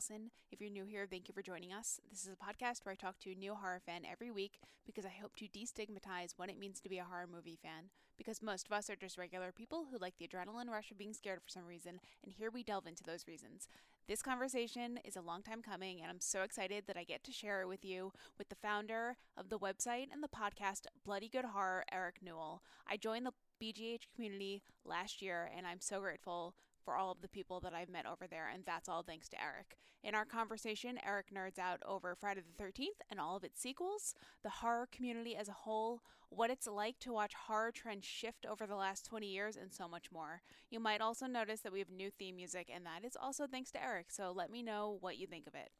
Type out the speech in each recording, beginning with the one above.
If you're new here, thank you for joining us. This is a podcast where I talk to a new horror fan every week because I hope to destigmatize what it means to be a horror movie fan. Because most of us are just regular people who like the adrenaline rush of being scared for some reason, and here we delve into those reasons. This conversation is a long time coming, and I'm so excited that I get to share it with you with the founder of the website and the podcast Bloody Good Horror, Eric Newell. I joined the BGH community last year, and I'm so grateful for all of the people that I've met over there, and that's all thanks to Eric. In our conversation, Eric nerds out over Friday the 13th and all of its sequels, the horror community as a whole, what it's like to watch horror trends shift over the last 20 years, and so much more. You might also notice that we have new theme music, and that is also thanks to Eric, so let me know what you think of it.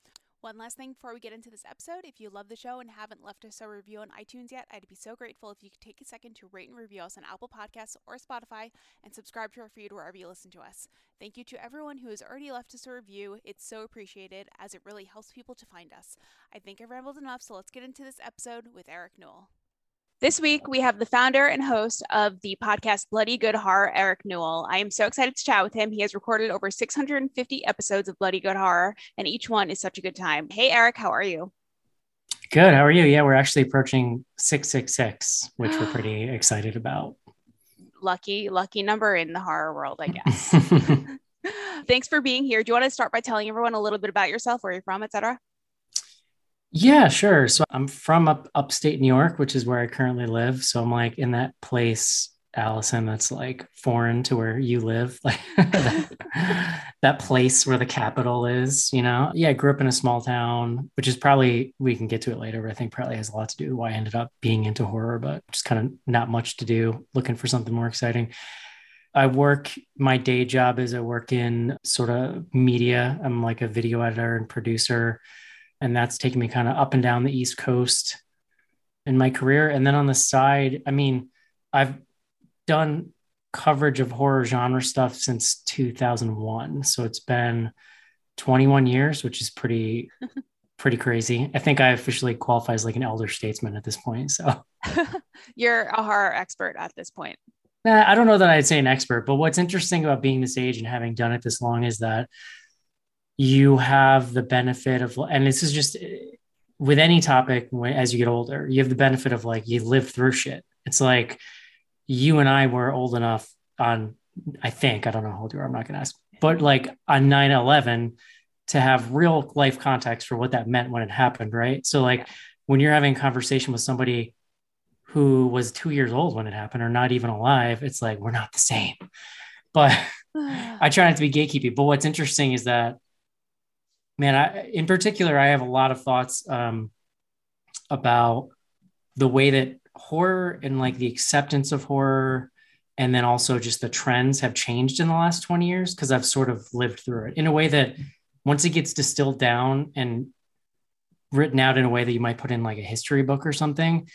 One last thing before we get into this episode if you love the show and haven't left us a review on iTunes yet, I'd be so grateful if you could take a second to rate and review us on Apple Podcasts or Spotify and subscribe to our feed wherever you listen to us. Thank you to everyone who has already left us a review. It's so appreciated as it really helps people to find us. I think I've rambled enough, so let's get into this episode with Eric Newell. This week, we have the founder and host of the podcast Bloody Good Horror, Eric Newell. I am so excited to chat with him. He has recorded over 650 episodes of Bloody Good Horror, and each one is such a good time. Hey, Eric, how are you? Good. How are you? Yeah, we're actually approaching 666, which we're pretty excited about. Lucky, lucky number in the horror world, I guess. Thanks for being here. Do you want to start by telling everyone a little bit about yourself, where you're from, etc.? Yeah, sure. So I'm from up upstate New York, which is where I currently live. So I'm like in that place, Allison, that's like foreign to where you live, like that, that place where the capital is, you know? Yeah, I grew up in a small town, which is probably, we can get to it later, but I think probably has a lot to do why I ended up being into horror, but just kind of not much to do, looking for something more exciting. I work, my day job is I work in sort of media. I'm like a video editor and producer and that's taken me kind of up and down the East Coast in my career. And then on the side, I mean, I've done coverage of horror genre stuff since 2001. So it's been 21 years, which is pretty pretty crazy. I think I officially qualify as like an elder statesman at this point. So you're a horror expert at this point. Nah, I don't know that I'd say an expert, but what's interesting about being this age and having done it this long is that you have the benefit of, and this is just with any topic as you get older, you have the benefit of like you live through shit. It's like you and I were old enough on, I think, I don't know how old you are, I'm not going to ask, but like on 9 11 to have real life context for what that meant when it happened, right? So, like when you're having a conversation with somebody who was two years old when it happened or not even alive, it's like we're not the same. But I try not to be gatekeeping. But what's interesting is that man, I, in particular, I have a lot of thoughts um, about the way that horror and like the acceptance of horror and then also just the trends have changed in the last 20 years because I've sort of lived through it in a way that once it gets distilled down and written out in a way that you might put in like a history book or something,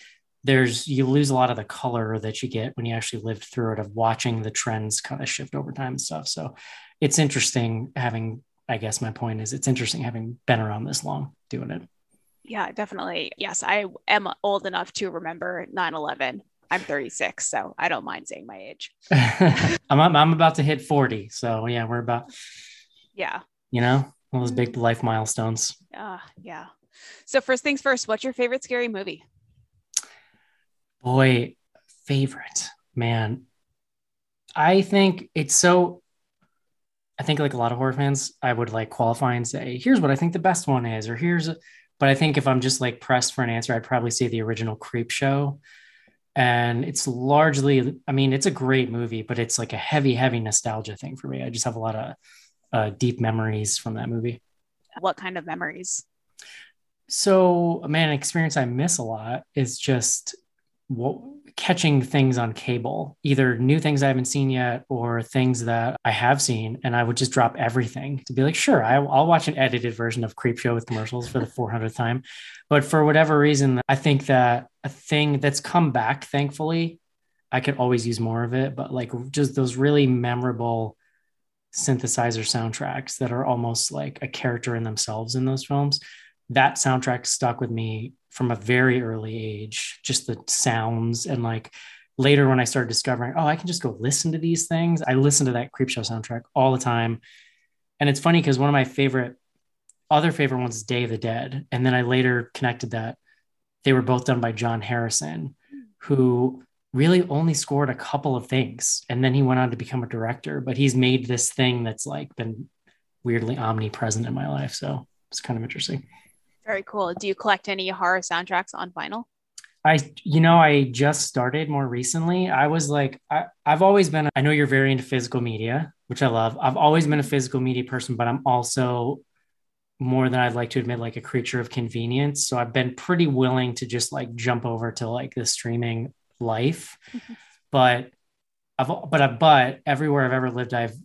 there's you lose a lot of the color that you get when you actually lived through it of watching the trends kind of shift over time and stuff. So it's interesting having I guess my point is it's interesting having been around this long doing it. Yeah, definitely. Yes, I am old enough to remember 9 11. I'm 36, so I don't mind saying my age. I'm, I'm about to hit 40. So, yeah, we're about, yeah, you know, one of those big life milestones. Uh, yeah. So, first things first, what's your favorite scary movie? Boy, favorite, man. I think it's so I think like a lot of horror fans, I would like qualify and say, here's what I think the best one is, or here's, but I think if I'm just like pressed for an answer, I'd probably say the original Creepshow. And it's largely, I mean, it's a great movie, but it's like a heavy, heavy nostalgia thing for me. I just have a lot of uh, deep memories from that movie. What kind of memories? So, man, an experience I miss a lot is just what catching things on cable, either new things I haven't seen yet or things that I have seen. And I would just drop everything to be like, sure, I, will watch an edited version of Creepshow with commercials for the 400th time. But for whatever reason, I think that a thing that's come back, thankfully, I could always use more of it. But like just those really memorable synthesizer soundtracks that are almost like a character in themselves in those films that soundtrack stuck with me from a very early age just the sounds and like later when i started discovering oh i can just go listen to these things i listen to that creepshow soundtrack all the time And it's funny because one of my favorite, other favorite ones is Day of the Dead. And then I later connected that they were both done by John Harrison, who really only scored a couple of things. And then he went on to become a director, but he's made this thing that's like been weirdly omnipresent in my life. So it's kind of interesting. Very cool. Do you collect any horror soundtracks on vinyl? I, you know, I just started more recently. I was like, I, I've always been, I know you're very into physical media, which I love. I've always been a physical media person, but I'm also more than I'd like to admit, like a creature of convenience. So I've been pretty willing to just like jump over to like the streaming life. Mm-hmm. but I've, but, I, but everywhere I've ever lived, I've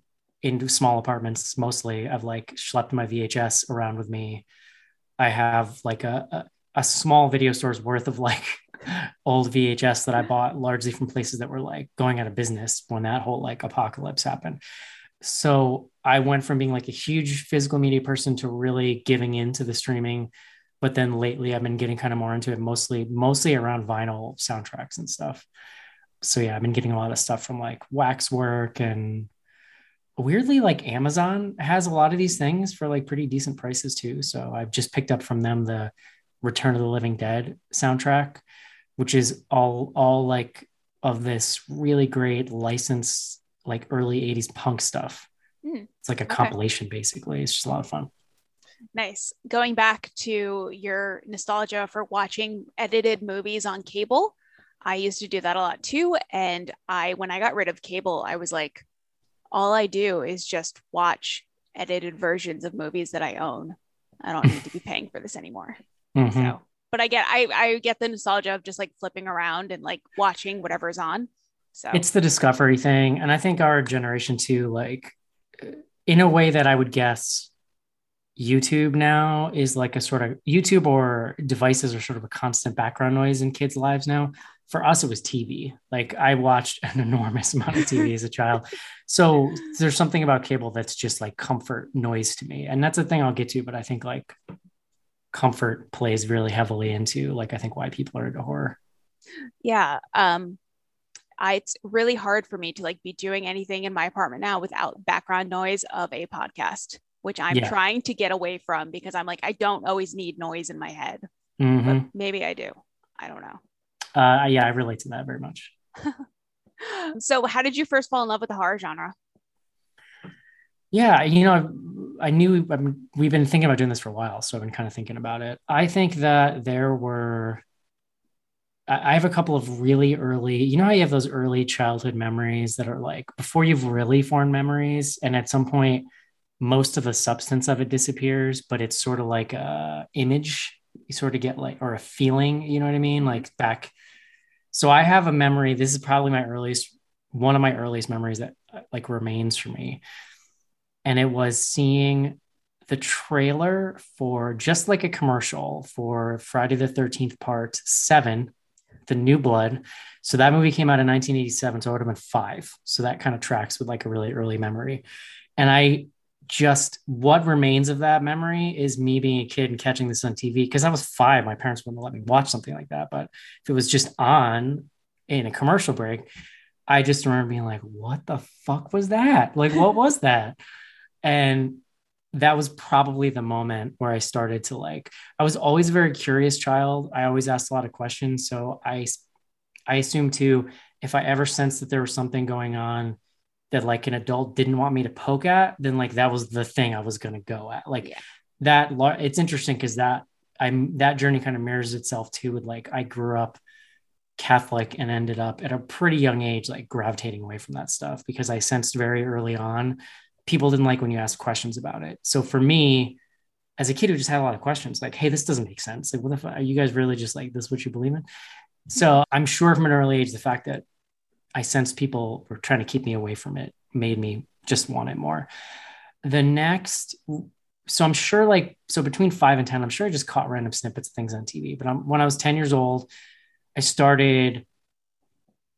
in small apartments mostly. I've like schlepped my VHS around with me. I have like a, a, a small video store's worth of like old VHS that I bought largely from places that were like going out of business when that whole like apocalypse happened. So I went from being like a huge physical media person to really giving into the streaming. But then lately I've been getting kind of more into it, mostly, mostly around vinyl soundtracks and stuff. So yeah, I've been getting a lot of stuff from like Waxwork and weirdly like Amazon has a lot of these things for like pretty decent prices too. So I've just picked up from them the Return of the Living Dead soundtrack, which is all all like of this really great licensed like early 80s punk stuff. Mm, it's like a okay. compilation basically. It's just a lot of fun. Nice. Going back to your nostalgia for watching edited movies on cable, I used to do that a lot too. And I, when I got rid of cable, I was like, all I do is just watch edited versions of movies that I own. I don't need to be paying for this anymore. Mm-hmm. So, but I get I I get the nostalgia of just like flipping around and like watching whatever's on. So it's the discovery thing, and I think our generation too, like in a way that I would guess YouTube now is like a sort of YouTube or devices are sort of a constant background noise in kids' lives now. For us, it was TV. Like I watched an enormous amount of TV as a child. So there's something about cable that's just like comfort noise to me. And that's a thing I'll get to, but I think like comfort plays really heavily into like I think why people are into horror. Yeah. Um I, it's really hard for me to like be doing anything in my apartment now without background noise of a podcast, which I'm yeah. trying to get away from because I'm like, I don't always need noise in my head. Mm-hmm. But maybe I do. I don't know. Uh, yeah, I relate to that very much. so, how did you first fall in love with the horror genre? Yeah, you know, I knew I mean, we've been thinking about doing this for a while, so I've been kind of thinking about it. I think that there were, I have a couple of really early, you know, how you have those early childhood memories that are like before you've really formed memories, and at some point, most of the substance of it disappears, but it's sort of like a image you sort of get like, or a feeling, you know what I mean? Like back. So I have a memory. This is probably my earliest, one of my earliest memories that like remains for me and it was seeing the trailer for just like a commercial for Friday the 13th part seven, The New Blood. So that movie came out in 1987. So I would have been five. So that kind of tracks with like a really early memory. And I just, what remains of that memory is me being a kid and catching this on TV because I was five. My parents wouldn't let me watch something like that. But if it was just on in a commercial break, I just remember being like, what the fuck was that? Like, what was that? And that was probably the moment where I started to like, I was always a very curious child. I always asked a lot of questions. So I, I assume too, if I ever sensed that there was something going on that like an adult didn't want me to poke at, then like that was the thing I was going to go at. Like yeah. that, it's interesting because that I'm that journey kind of mirrors itself too with like I grew up Catholic and ended up at a pretty young age like gravitating away from that stuff because I sensed very early on people didn't like when you asked questions about it. So for me, as a kid who just had a lot of questions, like, hey, this doesn't make sense. Like, what if are you guys really just like this what you believe in? So mm-hmm. I'm sure from an early age, the fact that I sensed people were trying to keep me away from it made me just want it more. The next, so I'm sure like so between five and ten, I'm sure I just caught random snippets of things on TV. But I'm, when I was 10 years old, I started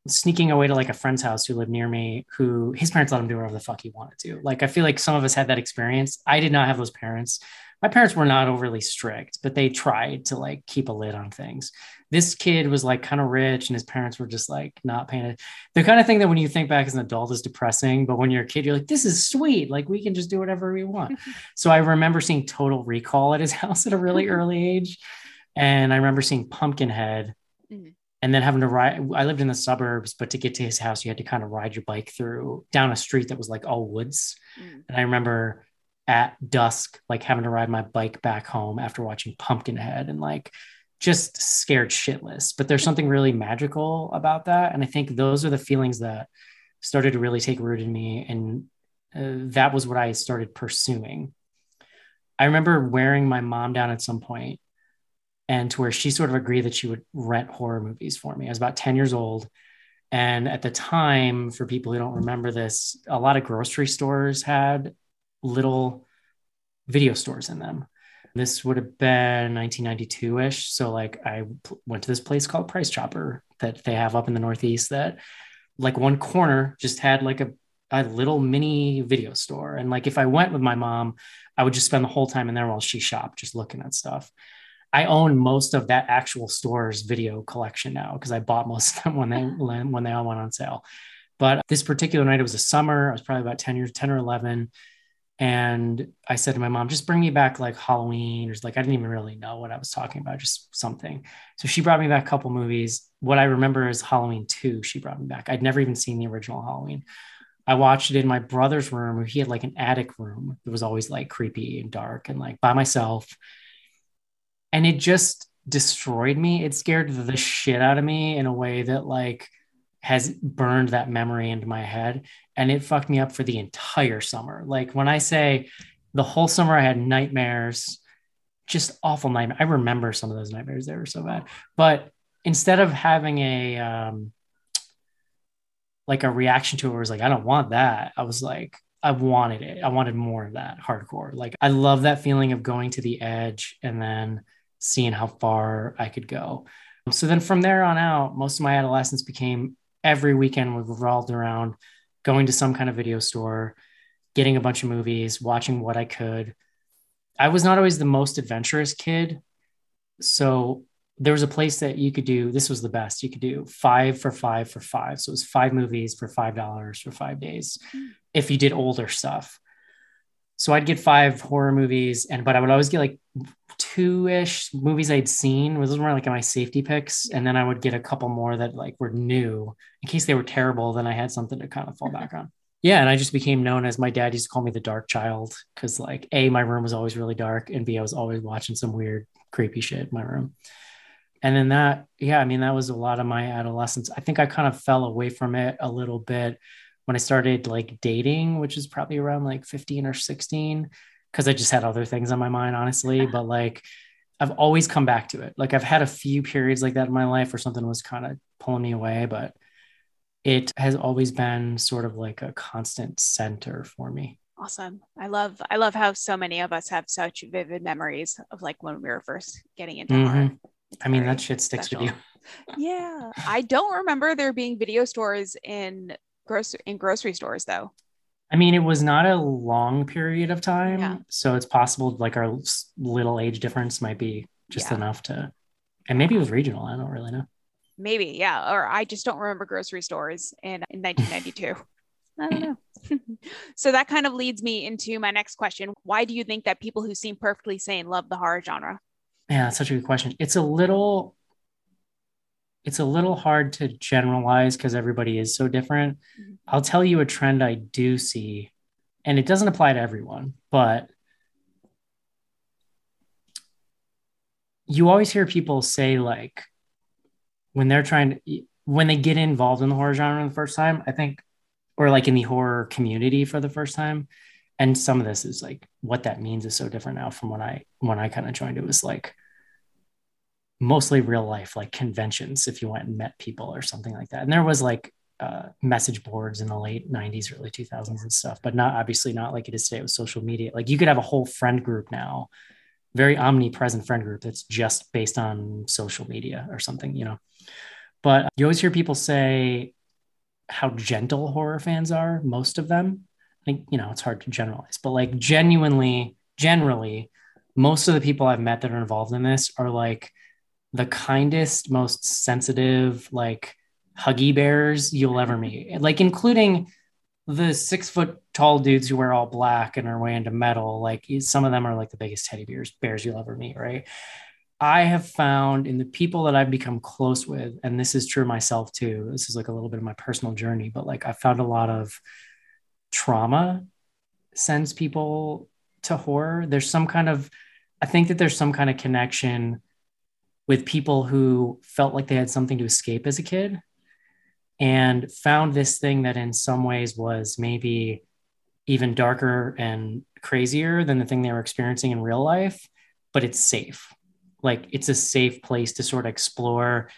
sneaking away to like a friend's house who lived near me who his parents let him do whatever the fuck he wanted to. Like i feel like some of us had that experience. I did not have those parents. My parents were not overly strict but they tried to like keep a lid on things. This kid was like kind of rich and his parents were just like not paying it. The kind of thing that when you think back as an adult is depressing but when you're a kid you're like this is sweet. Like we can just do whatever we want. So i remember seeing total recall at his house at a really early age and i remember seeing pumpkinhead mm-hmm and then having to ride i lived in the suburbs but to get to his house you had to kind of ride your bike through down a street that was like all woods. Mm. and i remember at dusk like having to ride my bike back home after watching pumpkinhead and like just scared shitless. But there's something really magical about that and i think those are the feelings that started to really take root in me and uh, that was what i started pursuing. I remember wearing my mom down at some point and to where she sort of agreed that she would rent horror movies for me. I was about 10 years old. And at the time, for people who don't remember this, a lot of grocery stores had little video stores in them. This would have been 1992 ish. So, like, I went to this place called Price Chopper that they have up in the Northeast that, like, one corner just had like a, a little mini video store. And, like, if I went with my mom, I would just spend the whole time in there while she shopped, just looking at stuff. I own most of that actual store's video collection now because I bought most of them when they when they all went on sale. But this particular night, it was a summer. I was probably about 10 years, 10 or 11. And I said to my mom, just bring me back like Halloween or like, I didn't even really know what I was talking about, just something. So she brought me back a couple movies. What I remember is Halloween 2, she brought me back. I'd never even seen the original Halloween. I watched it in my brother's room where he had like an attic room. It was always like creepy and dark and like by myself and it just destroyed me. It scared the shit out of me in a way that like has burned that memory into my head and it fucked me up for the entire summer. Like when I say the whole summer I had nightmares, just awful nightmares. I remember some of those nightmares. They were so bad. But instead of having a um like a reaction to it it was like, I don't want that. I was like, I wanted it. I wanted more of that hardcore. Like I love that feeling of going to the edge and then seeing how far I could go. So then from there on out, most of my adolescence became every weekend revolved around going to some kind of video store, getting a bunch of movies, watching what I could. I was not always the most adventurous kid. So there was a place that you could do, this was the best. You could do five for five for five. So it was five movies for $5 for five days hmm. if you did older stuff. So I'd get five horror movies, and but I would always get like two ish movies I'd seen. Those were like my safety picks, mm. and then I would get a couple more that like were new in case they were terrible. Then I had something to kind of fall back on. Yeah, and I just became known as my dad used to call me the dark child because like a my room was always really dark, and b I was always watching some weird creepy shit in my room. And then that, yeah, I mean that was a lot of my adolescence. I think I kind of fell away from it a little bit when I started like dating, which is probably around like 15 or 16, because I just had other things on my mind, honestly. But like, I've always come back to it. Like, I've had a few periods like that in my life where something was kind of pulling me away, but it has always been sort of like a constant center for me. Awesome. I love I love how so many of us have such vivid memories of like when we were first getting into mm-hmm. horror. I mean, that shit sticks special. with you. yeah. I don't remember there being video stores in grocery in grocery stores though. I mean, it was not a long period of time, yeah. so it's possible like our little age difference might be just yeah. enough to, and maybe it was regional. I don't really know. Maybe, yeah. Or I just don't remember grocery stores in in 1992. I don't know. so that kind of leads me into my next question. Why do you think that people who seem perfectly sane love the horror genre? Yeah, that's such a good question. It's a little it's a little hard to generalize because everybody is so different. Mm-hmm. I'll tell you a trend I do see, and it doesn't apply to everyone, but you always hear people say, like, when they're trying to, when they get involved in the horror genre the first time, I think, or like in the horror community for the first time. And some of this is like what that means is so different now from when I when I kind of joined. It was like mostly real life, like conventions, if you went and met people or something like that. And there was like uh, message boards in the late 90s, early 2000s and stuff, but not obviously not like it is today with social media. Like you could have a whole friend group now, very omnipresent friend group that's just based on social media or something, you know. But you always hear people say how gentle horror fans are, most of them. I think, you know, it's hard to generalize, but like genuinely, generally, most of the people I've met that are involved in this are like the kindest, most sensitive, like huggy bears you'll ever meet. Like including the six foot tall dudes who wear all black and are way into metal. Like some of them are like the biggest teddy bears bears you'll ever meet, right? I have found in the people that I've become close with, and this is true myself too. This is like a little bit of my personal journey, but like I found a lot of trauma sends people to horror. There's some kind of, I think that there's some kind of connection with people who felt like they had something to escape as a kid and found this thing that in some ways was maybe even darker and crazier than the thing they were experiencing in real life, but it's safe. Like it's a safe place to sort of explore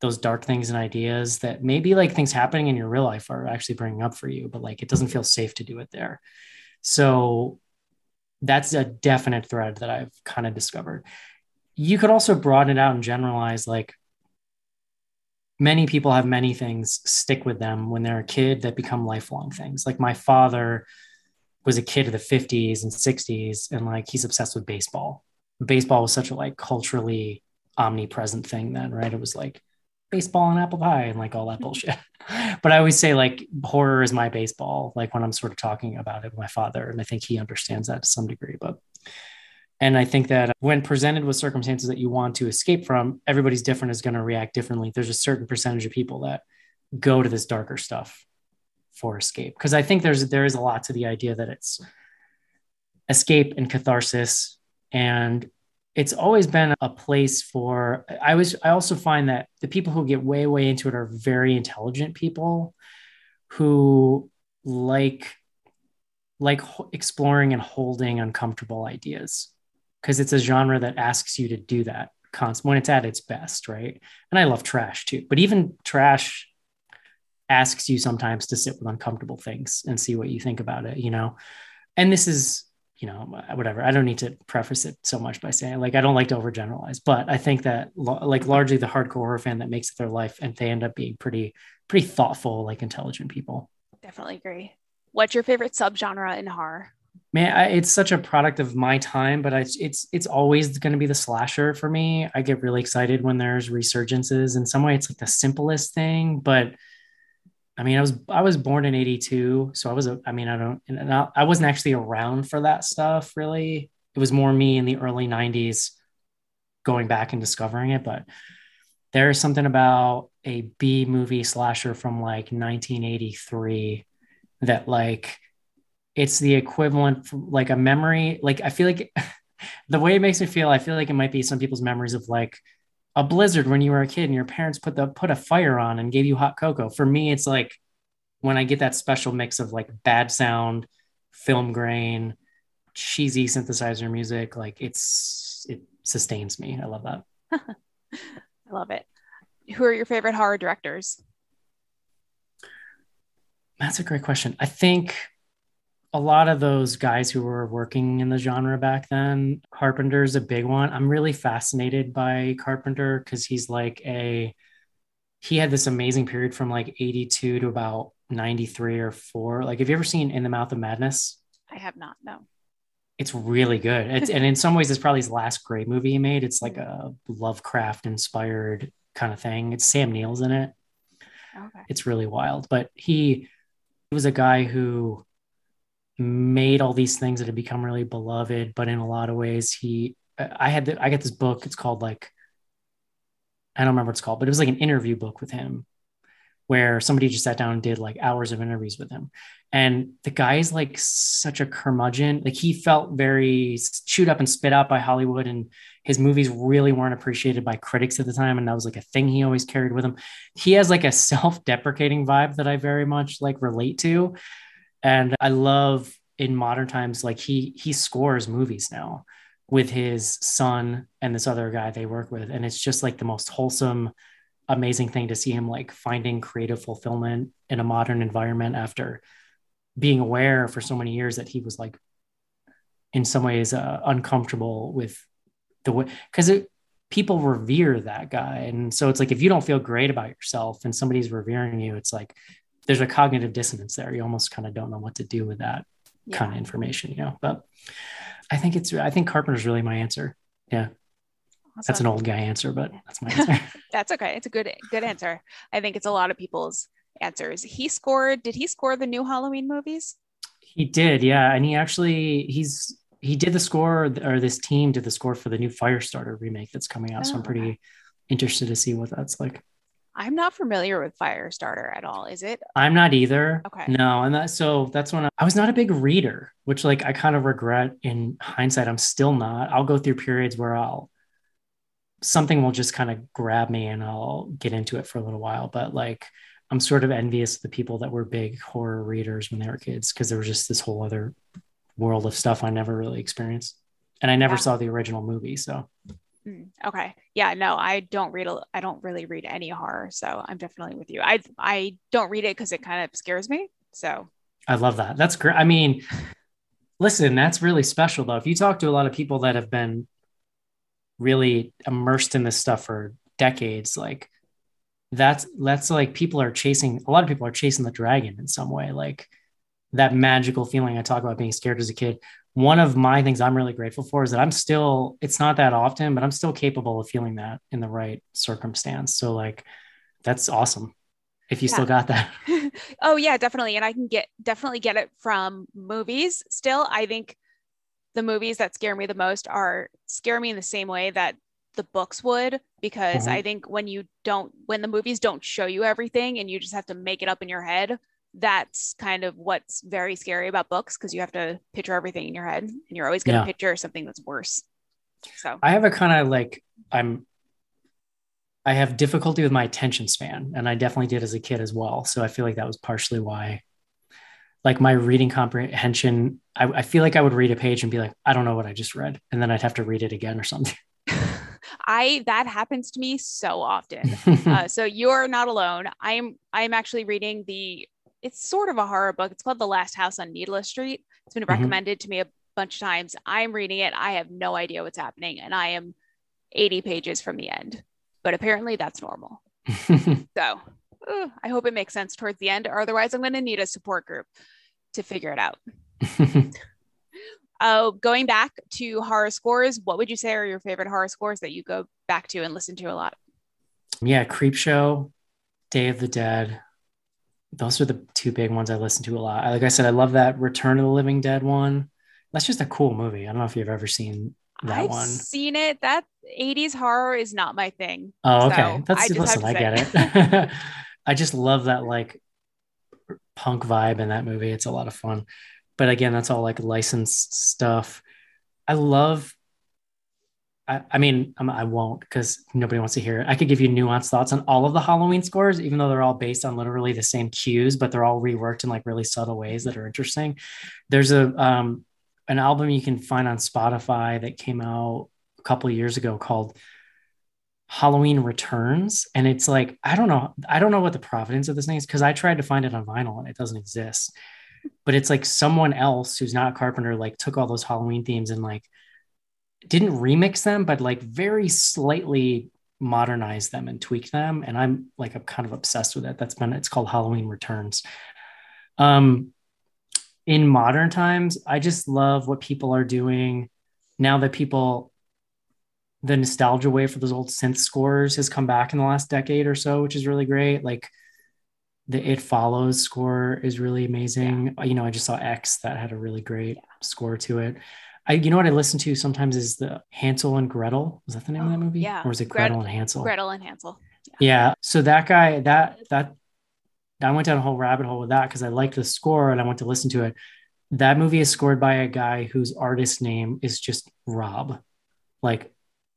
those dark things and ideas that maybe like things happening in your real life are actually bringing up for you, but like it doesn't feel safe to do it there. So that's a definite thread that I've kind of discovered. You could also broaden it out and generalize like many people have many things stick with them when they're a kid that become lifelong things. Like my father was a kid of the 50s and 60s and like he's obsessed with baseball. Baseball was such a like culturally omnipresent thing then, right? It was like baseball and apple pie and like all that mm-hmm. bullshit. but I always say like horror is my baseball, like when I'm sort of talking about it with my father. And I think he understands that to some degree. But and I think that when presented with circumstances that you want to escape from, everybody's different is going to react differently. There's a certain percentage of people that go to this darker stuff for escape. Because I think there's there is a lot to the idea that it's escape and catharsis. And it's always been a place for I was I also find that the people who get way, way into it are very intelligent people who like like exploring and holding uncomfortable ideas because it's a genre that asks you to do that const- when it's at its best, right? And I love trash too, but even trash asks you sometimes to sit with uncomfortable things and see what you think about it, you know? And this is, you know, uh, whatever. I don't need to preface it so much by saying like I don't like to overgeneralize, but I think that like largely the hardcore horror fan that makes it their life and they end up being pretty pretty thoughtful, like intelligent people. Definitely agree. What's your favorite subgenre in horror? Man I, it's such a product of my time but I, it's it's always going to be the slasher for me. I get really excited when there's resurgences. In some way it's like the simplest thing but i mean i was i was born in 82 so i was a, i mean i don't I, I wasn't actually around for that stuff really. It was more me in the early 90s going back and discovering it but there's something about a b movie slasher from like 1983 that like it's the equivalent like a memory like i feel like the way it makes me feel i feel like it might be some people's memories of like a blizzard when you were a kid and your parents put the put a fire on and gave you hot cocoa. For me it's like when i get that special mix of like bad sound film grain cheesy synthesizer music like it's it sustains me. I love that. I love it. Who are your favorite horror directors? That's a great question. I think a lot of those guys who were working in the genre back then, Carpenter's a big one. I'm really fascinated by Carpenter because he's like a he had this amazing period from like 82 to about 93 or 4. Like have you ever seen In the Mouth of Madness? I have not, no. It's really good. It's and in some ways it's probably his last great movie he made. It's like mm-hmm. a Lovecraft inspired kind of thing. It's Sam Neill's in it. Okay. It's really wild. But he, he was a guy who made all these things that have become really beloved but in a lot of ways he i had the, i got this book it's called like i don't remember what it's called but it was like an interview book with him where somebody just sat down and did like hours of interviews with him. And the guy is like such a curmudgeon. Like he felt very chewed up and spit out by hollywood and his movies really weren't appreciated by critics at the time and that was like a thing he always carried with him. He has like a self-deprecating vibe that i very much like relate to and I love in modern times, like he he scores movies now with his son and this other guy they work with. And it's just like the most wholesome, amazing thing to see him like finding creative fulfillment in a modern environment after being aware for so many years that he was like in some ways uh, uncomfortable with the way because people revere that guy. And so it's like if you don't feel great about yourself and somebody's revering you, it's like there's a cognitive dissonance there. You almost kind of don't know what to do with that yeah. kind of information, you know. But I think it's I think Carpenter's really my answer. Yeah. Awesome. That's an old guy answer, but that's my answer. that's okay. It's a good good answer. I think it's a lot of people's answers. He scored, did he score the new Halloween movies? He did, yeah. And he actually he's he did the score or this team did the score for the new Firestarter remake that's coming out. Oh, so I'm oh, pretty okay. interested to see what that's like. I'm not familiar with Firestarter at all. Is it? I'm not either. Okay. No, and that so that's when I, I was not a big reader, which like I kind of regret in hindsight. I'm still not. I'll go through periods where I'll something will just kind of grab me and I'll get into it for a little while. But like I'm sort of envious of the people that were big horror readers when they were kids because there was just this whole other world of stuff I never really experienced. And I never yeah. saw the original movie. So, Mm, okay. Yeah, no, I don't read, I don't really read any horror. So I'm definitely with you. I, I don't read it because it kind of scares me. So I love that. That's great. I mean, listen, that's really special though. If you talk to a lot of people that have been really immersed in this stuff for decades, like that's, that's like people are chasing, a lot of people are chasing the dragon in some way. Like, that magical feeling I talk about being scared as a kid. One of my things I'm really grateful for is that I'm still, it's not that often, but I'm still capable of feeling that in the right circumstance. So, like, that's awesome if you yeah. still got that. oh, yeah, definitely. And I can get definitely get it from movies still. I think the movies that scare me the most are scare me in the same way that the books would because mm-hmm. I think when you don't when the movies don't show you everything and you just have to make it up in your head that's kind of what's very scary about books because you have to picture everything in your head and you're always going to yeah. picture something that's worse. So I have a kind of like I'm I have difficulty with my attention span and I definitely did as a kid as well. So I feel like that was partially why like my reading comprehension I, I feel like I would read a page and be like I don't know what I just read and then I'd have to read it again or something. I that happens to me so often. uh, so you're not alone. I'm I'm actually reading the it's sort of a horror book. It's called The Last House on Needless Street. It's been mm-hmm. recommended to me a bunch of times. I'm reading it. I have no idea what's happening, and I am 80 pages from the end. But apparently, that's normal. so uh, I hope it makes sense towards the end, or otherwise, I'm going to need a support group to figure it out. uh, going back to horror scores, what would you say are your favorite horror scores that you go back to and listen to a lot? Yeah, Creepshow, Day of the Dead, those are the two big ones I listen to a lot. Like I said, I love that Return of the Living Dead one. That's just a cool movie. I don't know if you've ever seen that I've one. Seen it. That 80s horror is not my thing. Oh, okay. So That's I listen, I get it. I just love that like punk vibe in that movie. It's a lot of fun. But again, that's all like licensed stuff. I love I, I mean, I'm, I will not because nobody wants to hear it. I could give you nuanced thoughts on all of the Halloween scores, even though they're all based on literally the same cues, but they're all reworked in like really subtle ways that are interesting. There's a um, an album you can find on Spotify that came out a couple years ago called Halloween Returns, and it's like I don't know, I don't know what the providence of this thing is because I tried to find it on vinyl and it doesn't exist. But it's like someone else who's not Carpenter like took all those Halloween themes and like didn't remix them, but like very slightly modernize them and tweak them. And I'm like, I'm kind of obsessed with it. That's been, it's called Halloween Returns. Um, in modern times, I just love what people are doing now that people, the nostalgia wave for those old synth scores has come back in the last decade or so, which is really great. Like the It Follows score is really amazing. Yeah. You know, I just saw X that had a really great yeah. score to it. I, you know what I listen to sometimes is the Hansel and Gretel. Was that the name oh, of that oh, movie? Yeah. Or was it Gretel, Gretel and Hansel? Gretel and Hansel. Yeah. yeah. So that guy, that that I went down a whole rabbit hole with that because I liked the score and I went to listen to it. That movie is scored by a guy whose artist name is just Rob, like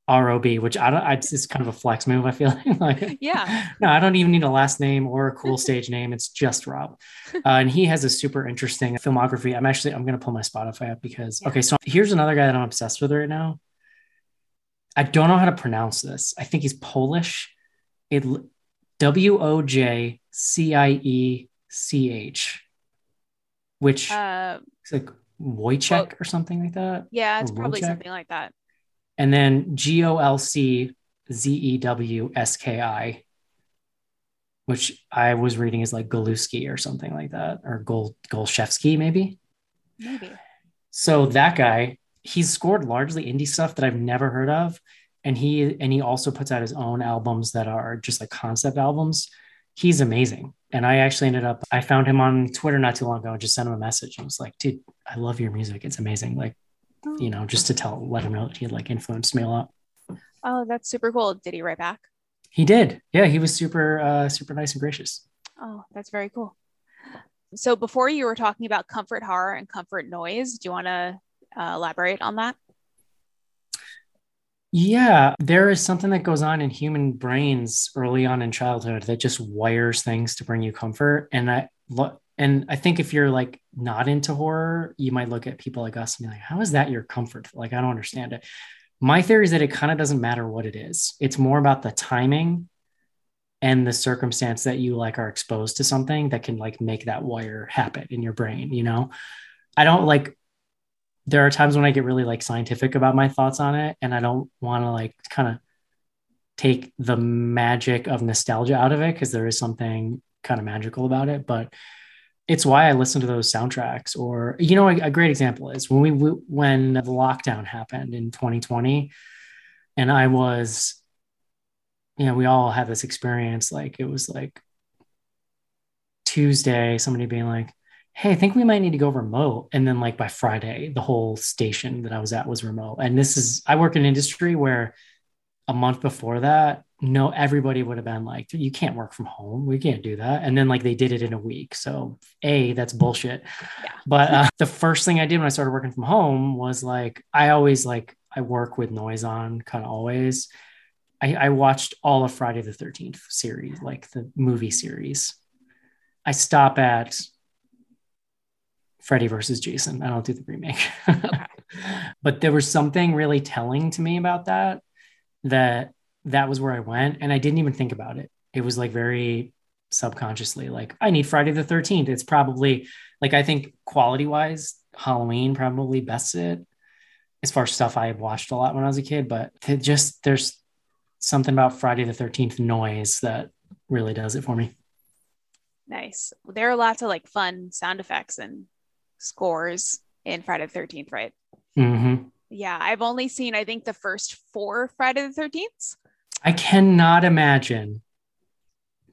ROB, which I don't, I, it's kind of a flex move. I feel like, yeah, no, I don't even need a last name or a cool stage name. It's just Rob. Uh, and he has a super interesting filmography. I'm actually, I'm going to pull my Spotify up because, yeah. okay, so here's another guy that I'm obsessed with right now. I don't know how to pronounce this. I think he's Polish. It W O J C I E C H, which uh, it's like Wojciech well, or something like that. Yeah, it's probably Wojciech. something like that and then G O L C Z E W S K I, which I was reading as like Galuski or something like that, or Gol Golshevsky maybe. Maybe. So that guy, he's scored largely indie stuff that I've never heard of, and he and he also puts out his own albums that are just like concept albums. He's amazing, and I actually ended up I found him on Twitter not too long ago and just sent him a message and was like, "Dude, I love your music. It's amazing." Like, you know, just to tell let him know that he had like influenced me a lot. Oh, that's super cool. Did he write back? He did. Yeah, he was super uh super nice and gracious. Oh, that's very cool. So before you were talking about comfort horror and comfort noise, do you want to uh, elaborate on that? Yeah, there is something that goes on in human brains early on in childhood that just wires things to bring you comfort. And I and I think if you're like not into horror, you might look at people like us and be like, "How is that your comfort?" Like I don't understand it. My theory is that it kind of doesn't matter what it is. It's more about the timing and the circumstance that you like are exposed to something that can like make that wire happen in your brain, you know? I don't like there are times when I get really like scientific about my thoughts on it and I don't want to like kind of take the magic of nostalgia out of it because there is something kind of magical about it, but it's why I listen to those soundtracks. Or you know, a, a great example is when we when the lockdown happened in 2020, and I was, you know, we all had this experience. Like it was like Tuesday, somebody being like, "Hey, I think we might need to go remote," and then like by Friday, the whole station that I was at was remote. And this is I work in industry where a month before that no everybody would have been like you can't work from home. We can't do that. And then like they did it in a week. So a that's bullshit. Yeah. but uh, the first thing i did when i started working from home was like i always like i work with noise on kind of always. I, I watched all of friday the 13th series like the movie series. I stop at freddy versus jason. I don't do the remake. But there was something really telling to me about that that that was where I went and I didn't even think about it. It was like very subconsciously like I need Friday the 13th. It's probably like I think quality wise Halloween probably best it as far as stuff I have watched a lot when I was a kid, but just there's something about Friday the 13th noise that really does it for me. Nice. There are lots of like fun sound effects and scores in Friday the 13th, right? Mm-hmm. Yeah, I've only seen I think the first four Friday the 13th. I cannot imagine,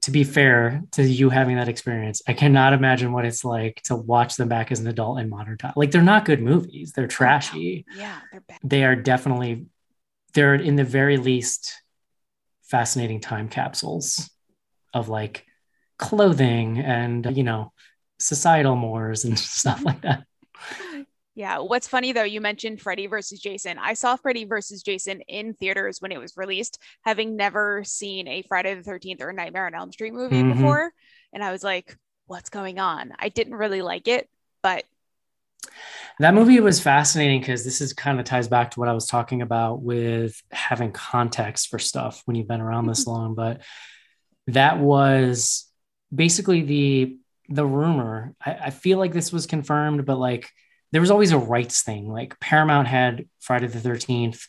to be fair to you having that experience, I cannot imagine what it's like to watch them back as an adult in modern time. Like they're not good movies. They're trashy. Yeah, they're bad. They are definitely they're in the very least fascinating time capsules of like clothing and you know societal mores and stuff like that. Yeah. What's funny though, you mentioned Freddy versus Jason. I saw Freddy versus Jason in theaters when it was released, having never seen a Friday the 13th or Nightmare on Elm Street movie mm-hmm. before. And I was like, what's going on? I didn't really like it, but. That movie was fascinating because this is kind of ties back to what I was talking about with having context for stuff when you've been around this long. But that was basically the the rumor. I, I feel like this was confirmed, but like there was always a rights thing. Like Paramount had Friday the 13th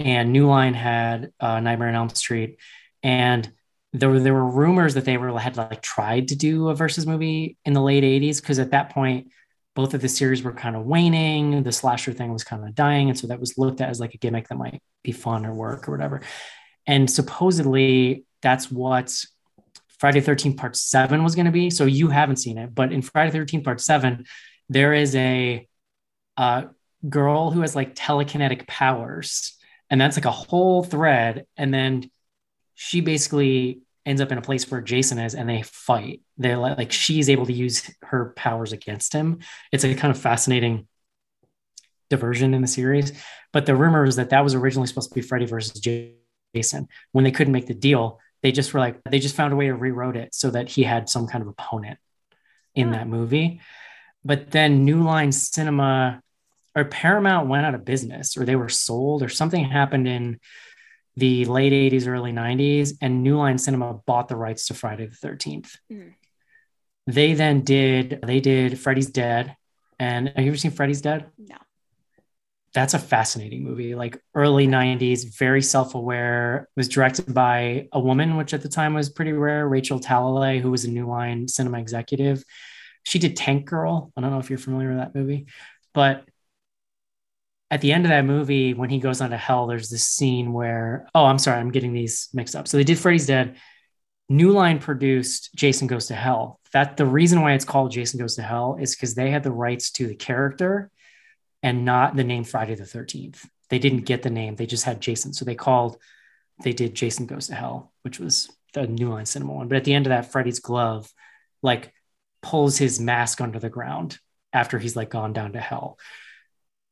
and New Line had uh, Nightmare on Elm Street. And there were, there were rumors that they were had like tried to do a versus movie in the late 80s because at that point both of the series were kind of waning the slasher thing was kind of dying and so that was looked at as like a gimmick that might be fun or work or whatever and supposedly that's what friday 13 part 7 was going to be so you haven't seen it but in friday 13 part 7 there is a uh, girl who has like telekinetic powers, and that's like a whole thread. And then she basically ends up in a place where Jason is, and they fight. They're like, like she's able to use her powers against him. It's a kind of fascinating diversion in the series. But the rumor is that that was originally supposed to be Freddy versus Jason. When they couldn't make the deal, they just were like, they just found a way to rewrote it so that he had some kind of opponent in that movie. But then New Line Cinema or Paramount went out of business or they were sold or something happened in the late 80s, early 90s, and New Line Cinema bought the rights to Friday the 13th. Mm. They then did, they did Freddy's Dead. And have you ever seen Freddy's Dead? No. that's a fascinating movie. Like early 90s, very self-aware, was directed by a woman, which at the time was pretty rare, Rachel Talalay, who was a New Line cinema executive. She did Tank Girl. I don't know if you're familiar with that movie, but at the end of that movie, when he goes on to hell, there's this scene where, oh, I'm sorry, I'm getting these mixed up. So they did Freddy's Dead. New Line produced Jason Goes to Hell. That the reason why it's called Jason Goes to Hell is because they had the rights to the character and not the name Friday the 13th. They didn't get the name, they just had Jason. So they called, they did Jason Goes to Hell, which was the New Line Cinema one. But at the end of that, Freddy's glove like pulls his mask under the ground after he's like gone down to hell.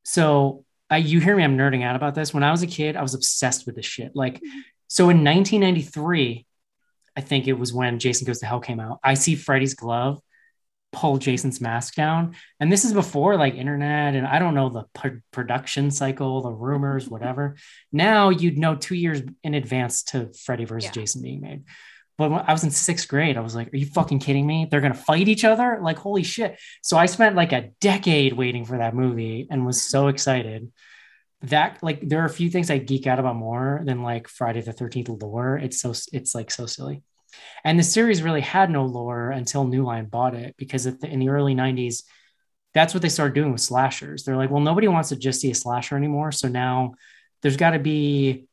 So I, you hear me, I'm nerding out about this. When I was a kid, I was obsessed with this shit. Like, mm-hmm. so in 1993, I think it was when Jason Goes to Hell came out. I see Freddy's glove pull Jason's mask down. And this is before like internet and I don't know the p- production cycle, the rumors, whatever. Now you'd know two years in advance to Freddy versus yeah. Jason being made. But when I was in sixth grade, I was like, are you fucking kidding me? They're going to fight each other? Like, holy shit. So I spent like a decade waiting for that movie and was so excited. That, like, there are a few things I geek out about more than like Friday the 13th lore. It's so, it's like so silly. And the series really had no lore until New Line bought it because in the early 90s, that's what they started doing with slashers. They're like, well, nobody wants to just see a slasher anymore. So now there's got to be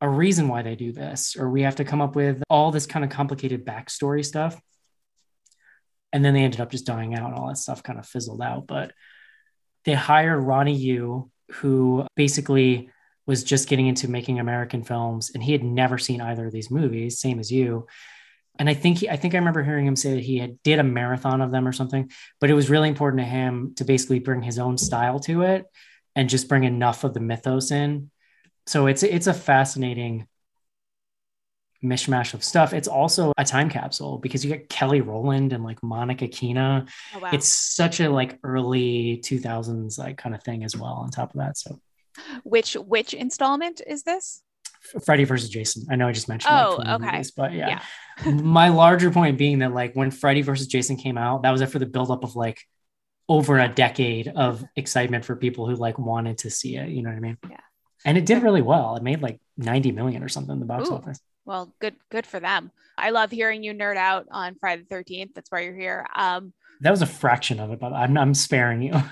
a reason why they do this, or we have to come up with all this kind of complicated backstory stuff. And then they ended up just dying out and all that stuff kind of fizzled out. But they hired Ronnie Yu, who basically was just getting into making American films, and he had never seen either of these movies, same as you and I think he, I think I remember hearing him say that he had did a marathon of them or something, but it was really important to him to basically bring his own style to it and just bring enough of the mythos in. So it's it's a fascinating mishmash of stuff. It's also a time capsule because you get Kelly Rowland and like Monica Keena. Oh, wow. It's such a like early 2000s like kind of thing as well on top of that. So which which installment is this? Freddy versus Jason. I know I just mentioned. Oh, okay. Movies, but yeah, yeah. my larger point being that like when Freddy versus Jason came out, that was it for the buildup of like over a decade of excitement for people who like wanted to see it. You know what I mean? Yeah. And it did really well. It made like 90 million or something in the box Ooh. office. Well, good, good for them. I love hearing you nerd out on Friday the 13th. That's why you're here. Um, that was a fraction of it, but I'm, I'm sparing you.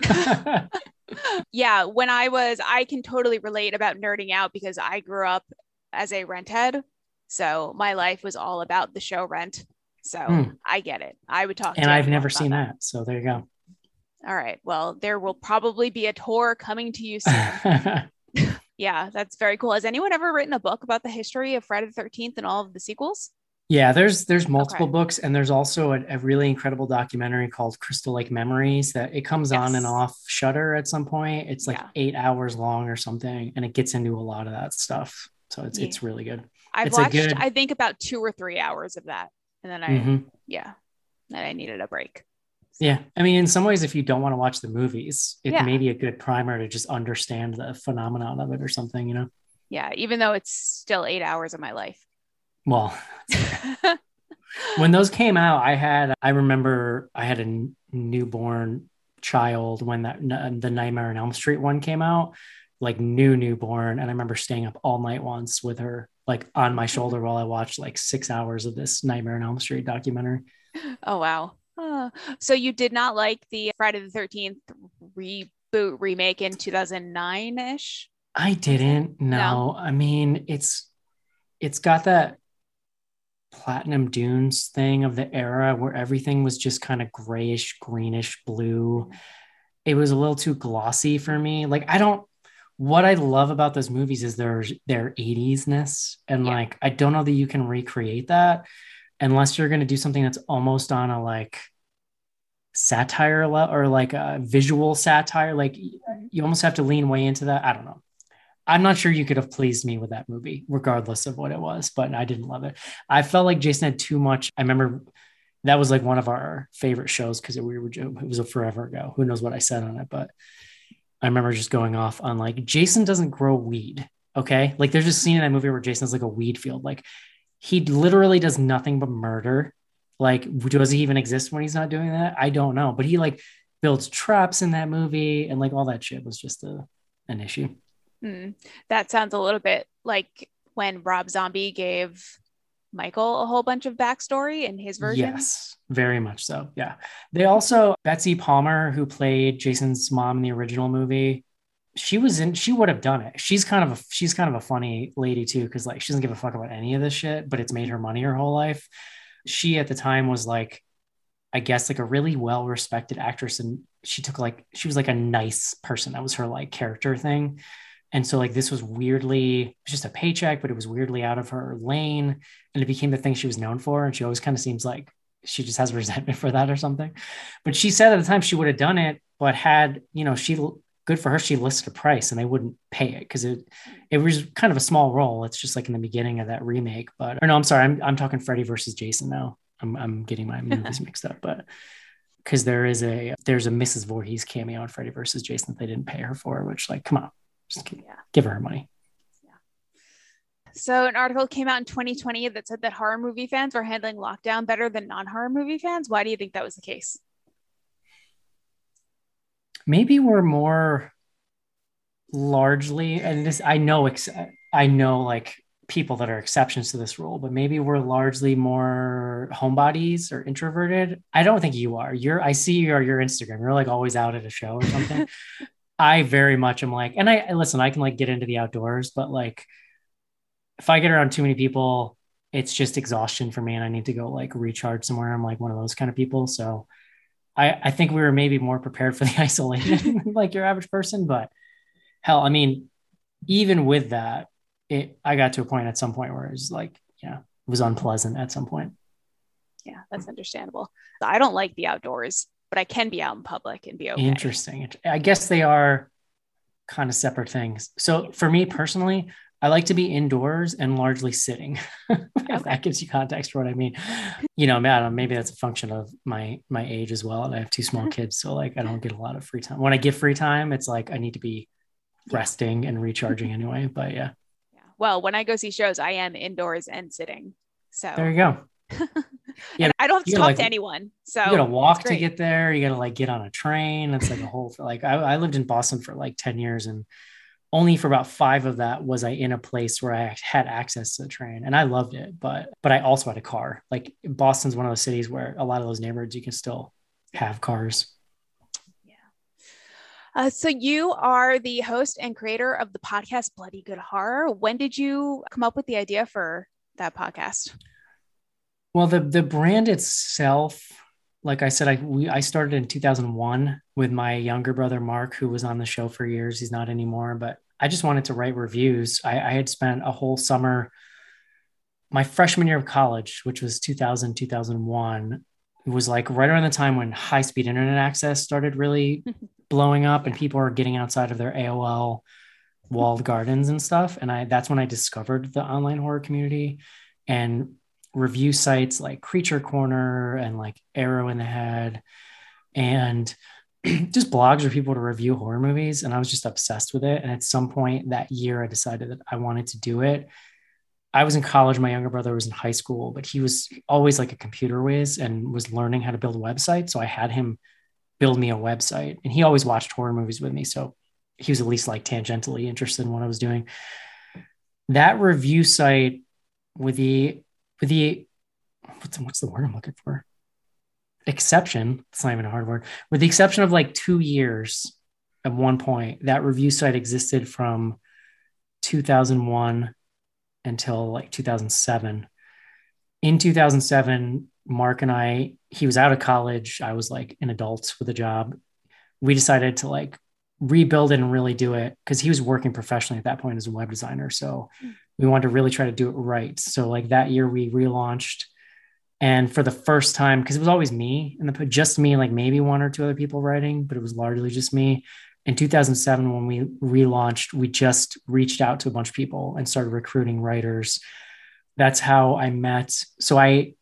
yeah, when I was, I can totally relate about nerding out because I grew up as a rent head. So my life was all about the show Rent. So mm. I get it. I would talk. And I've never seen that. that. So there you go. All right. Well, there will probably be a tour coming to you soon. yeah, that's very cool. Has anyone ever written a book about the history of Friday the 13th and all of the sequels? Yeah, there's there's multiple okay. books and there's also a, a, really incredible documentary called Crystal Lake Memories that it comes yes. on and off Shudder at some point. It's like yeah. eight hours long or something, and it gets into a lot of that stuff. So it's yeah. it's really good. I've it's watched good... I think about two or three hours of that. And then I mm-hmm. yeah. Then I needed a break. Yeah. I mean, in some ways, if you don't want to watch the movies, it yeah. may be a good primer to just understand the phenomenon of it or something, you know? Yeah, even though it's still eight hours of my life. Well, when those came out, I had I remember I had a newborn child when that the Nightmare on Elm Street one came out, like new newborn and i remember staying up all night once with her like on my shoulder while i watched like six hours of this nightmare on elm street documentary oh wow so you did not like the friday the 13th reboot remake in 2009ish i didn't no. no i mean it's it's got that platinum dunes thing of the era where everything was just kind of grayish greenish blue it was a little too glossy for me like i don't what I love about those movies is their their 80s-ness. And yeah. like I don't know that you can recreate that unless you're gonna do something that's almost on a like satire le- or like a visual satire. Like you almost have to lean way into that. I don't know. I'm not sure you could have pleased me with that movie, regardless of what it was, but I didn't love it. I felt like Jason had too much. I remember that was like one of our favorite shows because we were it was a forever ago. Who knows what I said on it, but I remember just going off on like Jason doesn't grow weed. Okay. Like there's a scene in that movie where Jason's like a weed field. Like he literally does nothing but murder. Like, does he even exist when he's not doing that? I don't know. But he like builds traps in that movie and like all that shit was just a an issue. Mm, that sounds a little bit like when Rob Zombie gave Michael a whole bunch of backstory in his version. Yes, very much so. Yeah. They also, Betsy Palmer, who played Jason's mom in the original movie, she was in, she would have done it. She's kind of a, she's kind of a funny lady too, because like she doesn't give a fuck about any of this shit, but it's made her money her whole life. She at the time was like, I guess like a really well respected actress. And she took like, she was like a nice person. That was her like character thing. And so like this was weirdly just a paycheck, but it was weirdly out of her lane. And it became the thing she was known for. And she always kind of seems like she just has resentment for that or something. But she said at the time she would have done it, but had, you know, she good for her, she listed a price and they wouldn't pay it because it it was kind of a small role. It's just like in the beginning of that remake. But or no, I'm sorry, I'm I'm talking Freddy versus Jason now. I'm I'm getting my movies mixed up, but because there is a there's a Mrs. Voorhees cameo on Freddy versus Jason that they didn't pay her for, which like come on, just give, yeah. give her her money. So, an article came out in 2020 that said that horror movie fans were handling lockdown better than non horror movie fans. Why do you think that was the case? Maybe we're more largely, and this, I know, ex- I know like people that are exceptions to this rule, but maybe we're largely more homebodies or introverted. I don't think you are. You're, I see you your, your Instagram. You're like always out at a show or something. I very much am like, and I listen, I can like get into the outdoors, but like if I get around too many people, it's just exhaustion for me and I need to go like recharge somewhere. I'm like one of those kind of people. So I, I think we were maybe more prepared for the isolation like your average person, but hell, I mean, even with that, it I got to a point at some point where it was like, yeah, it was unpleasant at some point. Yeah, that's understandable. I don't like the outdoors but I can be out in public and be okay. Interesting. I guess they are kind of separate things. So for me personally, I like to be indoors and largely sitting. if okay. that gives you context for what I mean. You know, man, maybe that's a function of my my age as well. And I have two small kids, so like I don't get a lot of free time. When I get free time, it's like I need to be resting and recharging anyway. But yeah. Yeah. Well, when I go see shows, I am indoors and sitting. So there you go. yeah, and I don't have to talk like, to anyone. So you gotta walk to get there. You gotta like get on a train. It's like a whole like I, I lived in Boston for like 10 years and only for about five of that was I in a place where I had access to the train and I loved it. But but I also had a car. Like Boston's one of those cities where a lot of those neighborhoods you can still have cars. Yeah. Uh, so you are the host and creator of the podcast Bloody Good Horror. When did you come up with the idea for that podcast? Well, the the brand itself, like I said, I we I started in 2001 with my younger brother Mark, who was on the show for years. He's not anymore, but I just wanted to write reviews. I, I had spent a whole summer, my freshman year of college, which was 2000 2001, was like right around the time when high speed internet access started really blowing up, and people were getting outside of their AOL walled gardens and stuff. And I that's when I discovered the online horror community and review sites like Creature Corner and like Arrow in the Head and just blogs for people to review horror movies. And I was just obsessed with it. And at some point that year, I decided that I wanted to do it. I was in college. My younger brother was in high school, but he was always like a computer whiz and was learning how to build a website. So I had him build me a website. And he always watched horror movies with me. So he was at least like tangentially interested in what I was doing. That review site with the with the what's, what's the word I'm looking for? Exception. It's not even a hard word. With the exception of like two years at one point, that review site existed from 2001 until like 2007. In 2007, Mark and I, he was out of college. I was like an adult with a job. We decided to like rebuild it and really do it because he was working professionally at that point as a web designer. So mm we wanted to really try to do it right. So like that year we relaunched and for the first time, because it was always me and the just me, like maybe one or two other people writing, but it was largely just me. In 2007, when we relaunched, we just reached out to a bunch of people and started recruiting writers. That's how I met. So I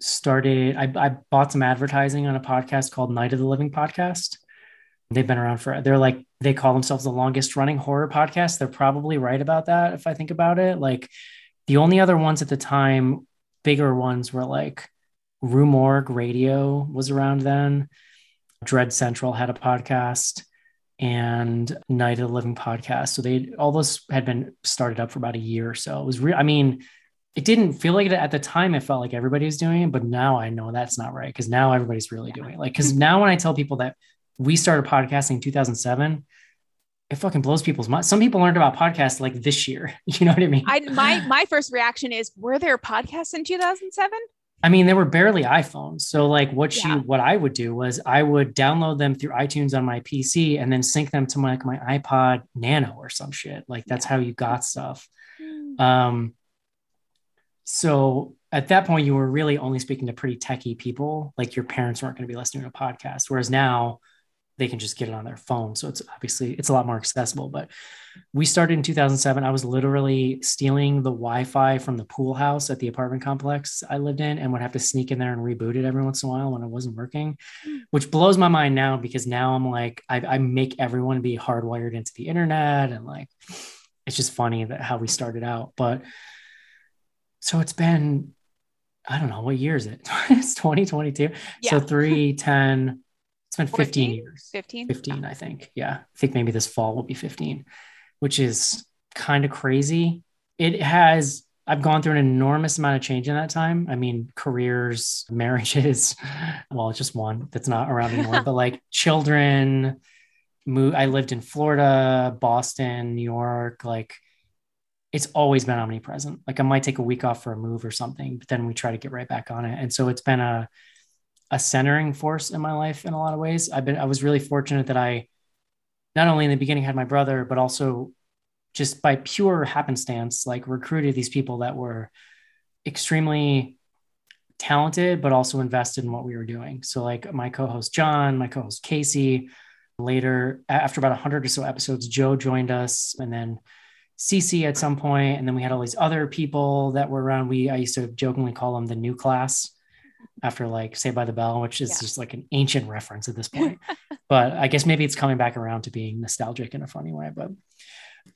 started, I, I bought some advertising on a podcast called Night of the Living Podcast. They've been around for, they're like, they call themselves the longest running horror podcast. They're probably right about that if I think about it. Like the only other ones at the time, bigger ones were like Rue Morgue Radio was around then. Dread Central had a podcast. and Night of the Living podcast. So they all those had been started up for about a year or so. It was real. I mean, it didn't feel like it at the time. It felt like everybody was doing it, but now I know that's not right because now everybody's really doing it. Like, because now when I tell people that we started podcasting in 2007, it fucking blows people's minds. Some people learned about podcasts like this year. You know what I mean? I my my first reaction is, were there podcasts in 2007? I mean, there were barely iPhones. So like what yeah. you what I would do was I would download them through iTunes on my PC and then sync them to my like my iPod Nano or some shit. Like that's yeah. how you got stuff. Hmm. Um so at that point you were really only speaking to pretty techie people. Like your parents weren't going to be listening to a podcast. Whereas now they can just get it on their phone. So it's obviously it's a lot more accessible. But we started in 2007. I was literally stealing the Wi-Fi from the pool house at the apartment complex I lived in, and would have to sneak in there and reboot it every once in a while when it wasn't working, hmm. which blows my mind now because now I'm like I, I make everyone be hardwired into the internet and like it's just funny that how we started out. But so it's been I don't know what year is it? it's 2022. Yeah. So 3, 10, it's been 15 14? years. 15? 15, I think. Yeah. I think maybe this fall will be 15, which is kind of crazy. It has, I've gone through an enormous amount of change in that time. I mean, careers, marriages, well, it's just one that's not around anymore, but like children, move. I lived in Florida, Boston, New York, like it's always been omnipresent. Like I might take a week off for a move or something, but then we try to get right back on it. And so it's been a a centering force in my life in a lot of ways. I've been I was really fortunate that I not only in the beginning had my brother, but also just by pure happenstance, like recruited these people that were extremely talented, but also invested in what we were doing. So like my co-host John, my co-host Casey, later after about 100 or so episodes joe joined us and then cc at some point and then we had all these other people that were around we i used to jokingly call them the new class after like Saved by the Bell, which is yeah. just like an ancient reference at this point. but I guess maybe it's coming back around to being nostalgic in a funny way. But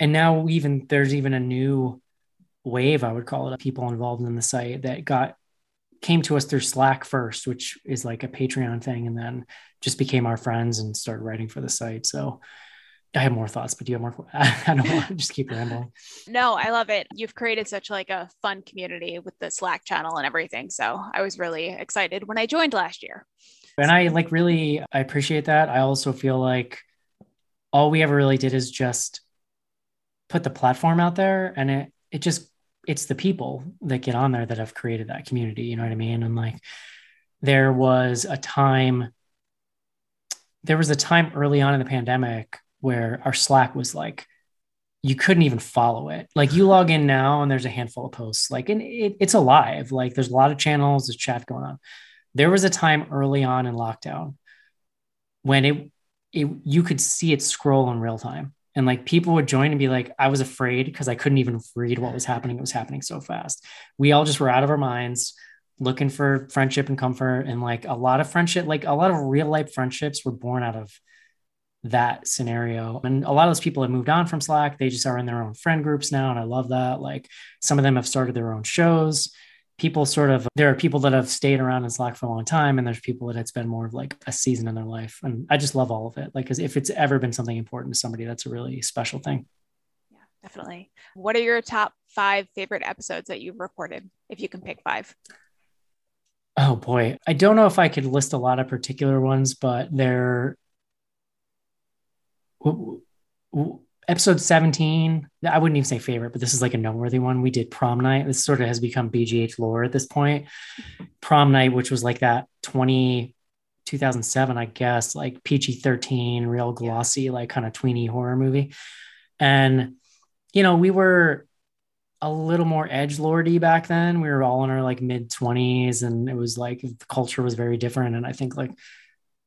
and now even there's even a new wave, I would call it, of people involved in the site that got came to us through Slack first, which is like a Patreon thing, and then just became our friends and started writing for the site. So I have more thoughts, but do you have more? I don't want to just keep rambling. No, I love it. You've created such like a fun community with the Slack channel and everything. So I was really excited when I joined last year. And I like really, I appreciate that. I also feel like all we ever really did is just put the platform out there and it, it just, it's the people that get on there that have created that community. You know what I mean? And like, there was a time, there was a time early on in the pandemic where our Slack was like, you couldn't even follow it. Like you log in now and there's a handful of posts, like, and it, it's alive. Like there's a lot of channels, there's chat going on. There was a time early on in lockdown when it, it you could see it scroll in real time. And like people would join and be like, I was afraid because I couldn't even read what was happening. It was happening so fast. We all just were out of our minds looking for friendship and comfort. And like a lot of friendship, like a lot of real life friendships were born out of that scenario. And a lot of those people have moved on from Slack. They just are in their own friend groups now. And I love that. Like some of them have started their own shows. People sort of, there are people that have stayed around in Slack for a long time, and there's people that it's been more of like a season in their life. And I just love all of it. Like, because if it's ever been something important to somebody, that's a really special thing. Yeah, definitely. What are your top five favorite episodes that you've recorded, if you can pick five? Oh boy. I don't know if I could list a lot of particular ones, but there episode 17 i wouldn't even say favorite but this is like a noteworthy one. We did prom night. This sort of has become bgh lore at this point. Prom night which was like that 20 2007 i guess like pg-13 real glossy like kind of tweeny horror movie. And you know we were a little more edge lordy back then. We were all in our like mid 20s and it was like the culture was very different. And i think like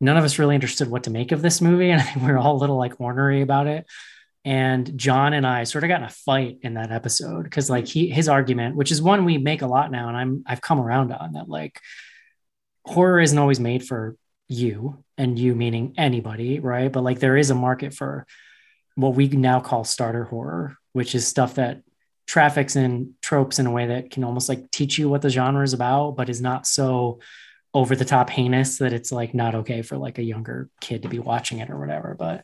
none of us really understood what to make of this movie. And I think we were all a little like ornery about it. And John and I sort of got in a fight in that episode because like he his argument, which is one we make a lot now, and I'm I've come around on that like horror isn't always made for you and you meaning anybody, right? But like there is a market for what we now call starter horror, which is stuff that traffics in tropes in a way that can almost like teach you what the genre is about, but is not so over the top heinous that it's like not okay for like a younger kid to be watching it or whatever. But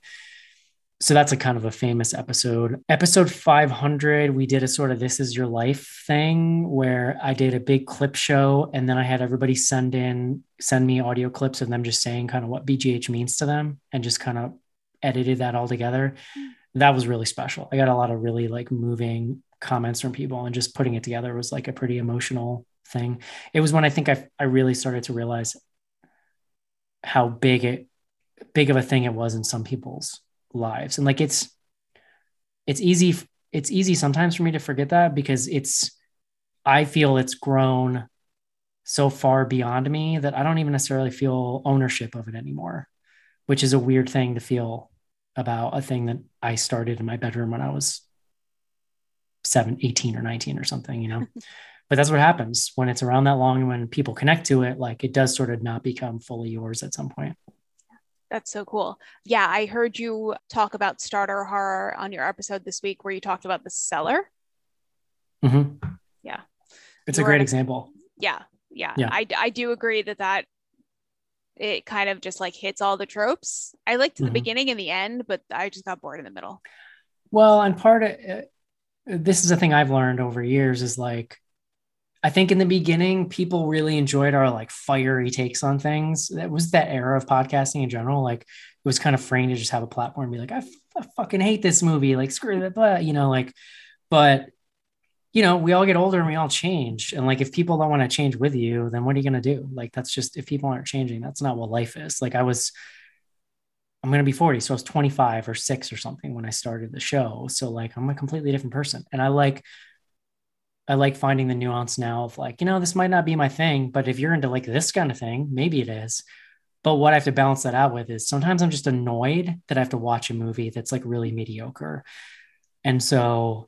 so that's a kind of a famous episode. Episode 500, we did a sort of this is your life thing where I did a big clip show and then I had everybody send in, send me audio clips of them just saying kind of what BGH means to them and just kind of edited that all together. That was really special. I got a lot of really like moving comments from people and just putting it together was like a pretty emotional thing. It was when I think I, I really started to realize how big it, big of a thing it was in some people's lives and like it's it's easy it's easy sometimes for me to forget that because it's i feel it's grown so far beyond me that i don't even necessarily feel ownership of it anymore which is a weird thing to feel about a thing that i started in my bedroom when i was 7 18 or 19 or something you know but that's what happens when it's around that long and when people connect to it like it does sort of not become fully yours at some point that's so cool. Yeah, I heard you talk about starter horror on your episode this week where you talked about the cellar. Mm-hmm. Yeah. It's You're a great example. Yeah, yeah. Yeah. I, I do agree that that it kind of just like hits all the tropes. I liked the mm-hmm. beginning and the end, but I just got bored in the middle. Well, and part of uh, this is a thing I've learned over years is like I think in the beginning, people really enjoyed our like fiery takes on things. That was that era of podcasting in general. Like it was kind of freeing to just have a platform and be like, I, f- I fucking hate this movie. Like screw that, but you know, like, but you know, we all get older and we all change. And like, if people don't want to change with you, then what are you going to do? Like, that's just, if people aren't changing, that's not what life is. Like I was, I'm going to be 40. So I was 25 or six or something when I started the show. So like, I'm a completely different person. And I like, I like finding the nuance now of like, you know, this might not be my thing, but if you're into like this kind of thing, maybe it is. But what I have to balance that out with is sometimes I'm just annoyed that I have to watch a movie that's like really mediocre. And so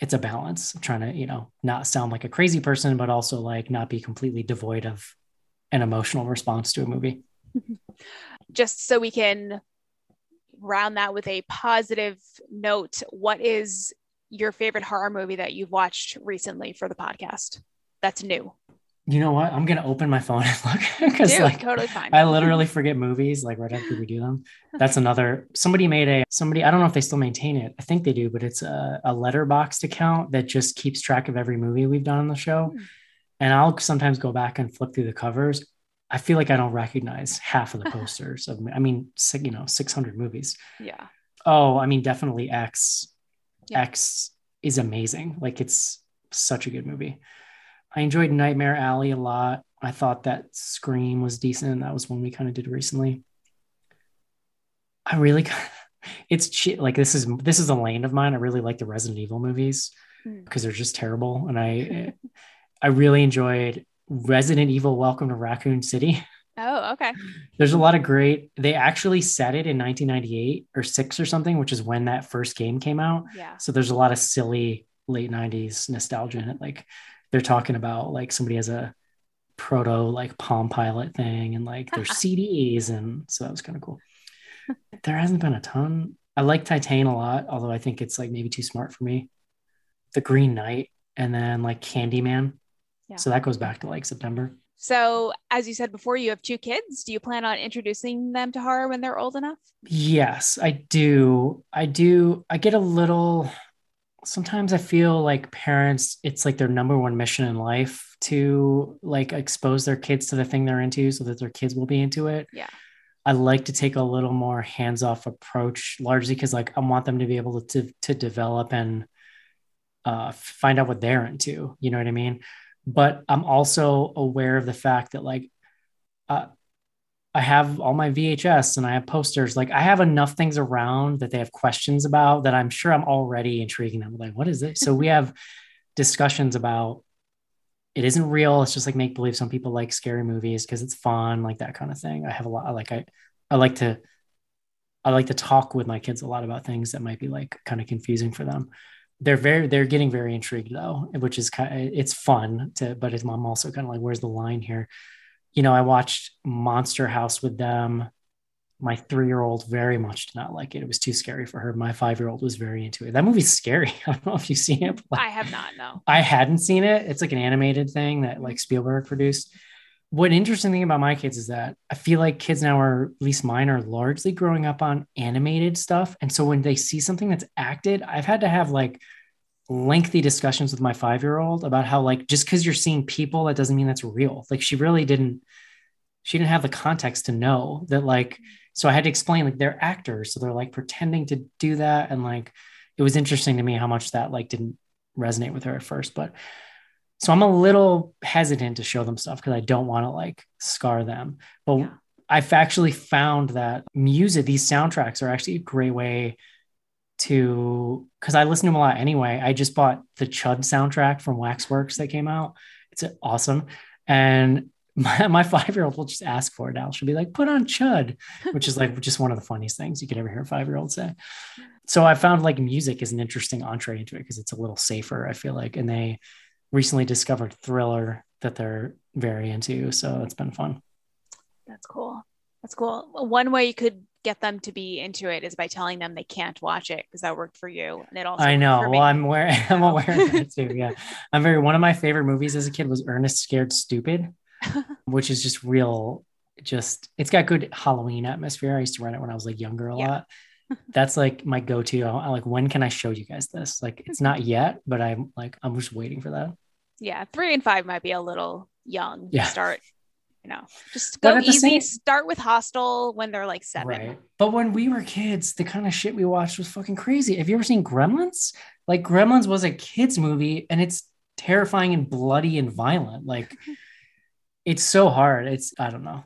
it's a balance I'm trying to, you know, not sound like a crazy person, but also like not be completely devoid of an emotional response to a movie. Just so we can round that with a positive note, what is your favorite horror movie that you've watched recently for the podcast that's new? You know what? I'm gonna open my phone and look because like totally fine. I literally forget movies like right after we do them. That's another. Somebody made a somebody. I don't know if they still maintain it. I think they do, but it's a, a Letterboxd account that just keeps track of every movie we've done on the show. Hmm. And I'll sometimes go back and flip through the covers. I feel like I don't recognize half of the posters of. I mean, you know, 600 movies. Yeah. Oh, I mean, definitely X yeah. X is amazing. Like it's such a good movie. I enjoyed Nightmare Alley a lot. I thought that Scream was decent. That was one we kind of did recently. I really, it's like this is this is a lane of mine. I really like the Resident Evil movies because hmm. they're just terrible, and I I really enjoyed Resident Evil: Welcome to Raccoon City. Oh, okay. There's a lot of great. They actually set it in 1998 or six or something, which is when that first game came out. Yeah. So there's a lot of silly late 90s nostalgia in it. Like they're talking about like somebody has a proto like Palm Pilot thing and like their CDs, and so that was kind of cool. there hasn't been a ton. I like Titane a lot, although I think it's like maybe too smart for me. The Green Knight, and then like Candyman. Yeah. So that goes back to like September. So, as you said before, you have two kids. Do you plan on introducing them to horror when they're old enough? Yes, I do. I do. I get a little, sometimes I feel like parents, it's like their number one mission in life to like expose their kids to the thing they're into so that their kids will be into it. Yeah. I like to take a little more hands-off approach, largely because like I want them to be able to to develop and uh, find out what they're into. You know what I mean? But I'm also aware of the fact that like uh, I have all my VHS and I have posters. Like I have enough things around that they have questions about that I'm sure I'm already intriguing them. Like, what is it? So we have discussions about it isn't real. It's just like make believe. Some people like scary movies because it's fun, like that kind of thing. I have a lot. Like I, I like to, I like to talk with my kids a lot about things that might be like kind of confusing for them they're very they're getting very intrigued though which is kind of it's fun to but his mom also kind of like where's the line here? You know i watched monster house with them. My three-year-old very much did not like it. It was too scary for her. My five-year-old was very into it. That movie's scary. I don't know if you've seen it like, i have not no. I hadn't seen it. It's like an animated thing that like spielberg produced what interesting thing about my kids is that I feel like kids now are, at least mine, are largely growing up on animated stuff. And so when they see something that's acted, I've had to have like lengthy discussions with my five year old about how, like, just because you're seeing people, that doesn't mean that's real. Like, she really didn't, she didn't have the context to know that, like, so I had to explain, like, they're actors. So they're like pretending to do that. And like, it was interesting to me how much that, like, didn't resonate with her at first. But, so I'm a little hesitant to show them stuff because I don't want to like scar them. But yeah. I've actually found that music, these soundtracks are actually a great way to because I listen to them a lot anyway. I just bought the Chud soundtrack from Waxworks that came out. It's awesome. And my, my five year old will just ask for it now. She'll be like, put on Chud, which is like just one of the funniest things you could ever hear a five year old say. So I found like music is an interesting entree into it because it's a little safer, I feel like. And they, recently discovered thriller that they're very into. So it's been fun. That's cool. That's cool. One way you could get them to be into it is by telling them they can't watch it because that worked for you. And it also I know. Well, I'm aware I'm aware of that too. Yeah. I'm very one of my favorite movies as a kid was Ernest Scared Stupid, which is just real just it's got good Halloween atmosphere. I used to rent it when I was like younger a yeah. lot. That's like my go-to. I, like when can I show you guys this? Like it's not yet, but I'm like I'm just waiting for that yeah, three and five might be a little young yeah. to start. You know, just go easy. Same... Start with Hostel when they're like seven. Right. But when we were kids, the kind of shit we watched was fucking crazy. Have you ever seen Gremlins? Like Gremlins was a kids movie, and it's terrifying and bloody and violent. Like it's so hard. It's I don't know.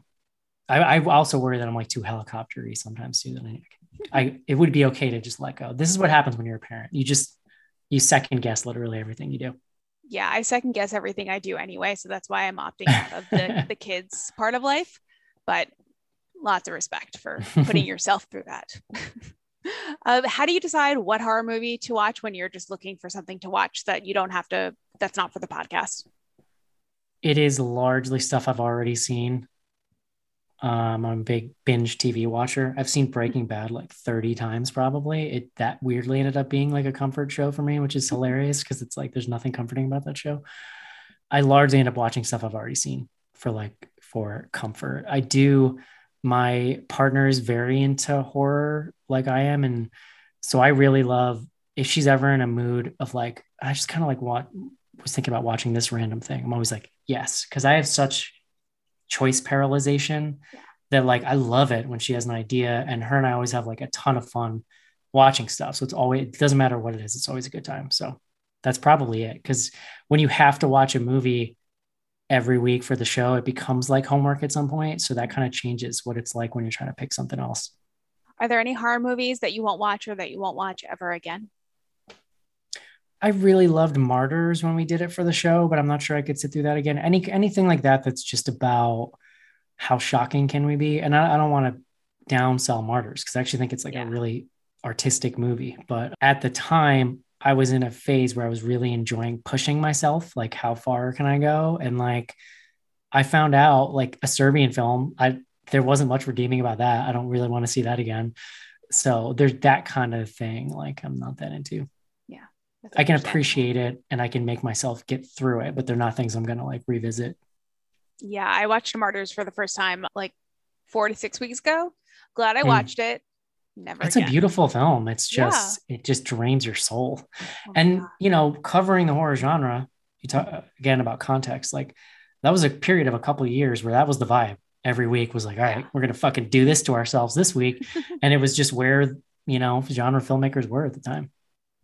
I, I also worry that I'm like too helicoptery sometimes too. That I, I it would be okay to just let go. This is what happens when you're a parent. You just you second guess literally everything you do yeah, I second guess everything I do anyway. So that's why I'm opting out of the, the kids part of life. But lots of respect for putting yourself through that. uh, how do you decide what horror movie to watch when you're just looking for something to watch that you don't have to, that's not for the podcast? It is largely stuff I've already seen. Um, I'm a big binge TV watcher. I've seen Breaking Bad like 30 times probably. It that weirdly ended up being like a comfort show for me, which is hilarious because it's like there's nothing comforting about that show. I largely end up watching stuff I've already seen for like for comfort. I do my partner is very into horror like I am and so I really love if she's ever in a mood of like I just kind of like what was thinking about watching this random thing. I'm always like, yes, because I have such choice paralyzation yeah. that like I love it when she has an idea and her and I always have like a ton of fun watching stuff. So it's always it doesn't matter what it is, it's always a good time. So that's probably it. Cause when you have to watch a movie every week for the show, it becomes like homework at some point. So that kind of changes what it's like when you're trying to pick something else. Are there any horror movies that you won't watch or that you won't watch ever again? I really loved Martyrs when we did it for the show, but I'm not sure I could sit through that again. Any anything like that that's just about how shocking can we be? And I, I don't want to downsell Martyrs because I actually think it's like yeah. a really artistic movie. But at the time, I was in a phase where I was really enjoying pushing myself. Like, how far can I go? And like, I found out like a Serbian film. I there wasn't much redeeming about that. I don't really want to see that again. So there's that kind of thing. Like, I'm not that into. I can appreciate it and I can make myself get through it, but they're not things I'm going to like revisit. Yeah, I watched Martyrs for the first time like four to six weeks ago. Glad I hmm. watched it. Never. It's again. a beautiful film. It's just yeah. it just drains your soul, oh and you know, covering the horror genre. You talk again about context. Like that was a period of a couple of years where that was the vibe. Every week was like, all right, yeah. we're gonna fucking do this to ourselves this week, and it was just where you know genre filmmakers were at the time.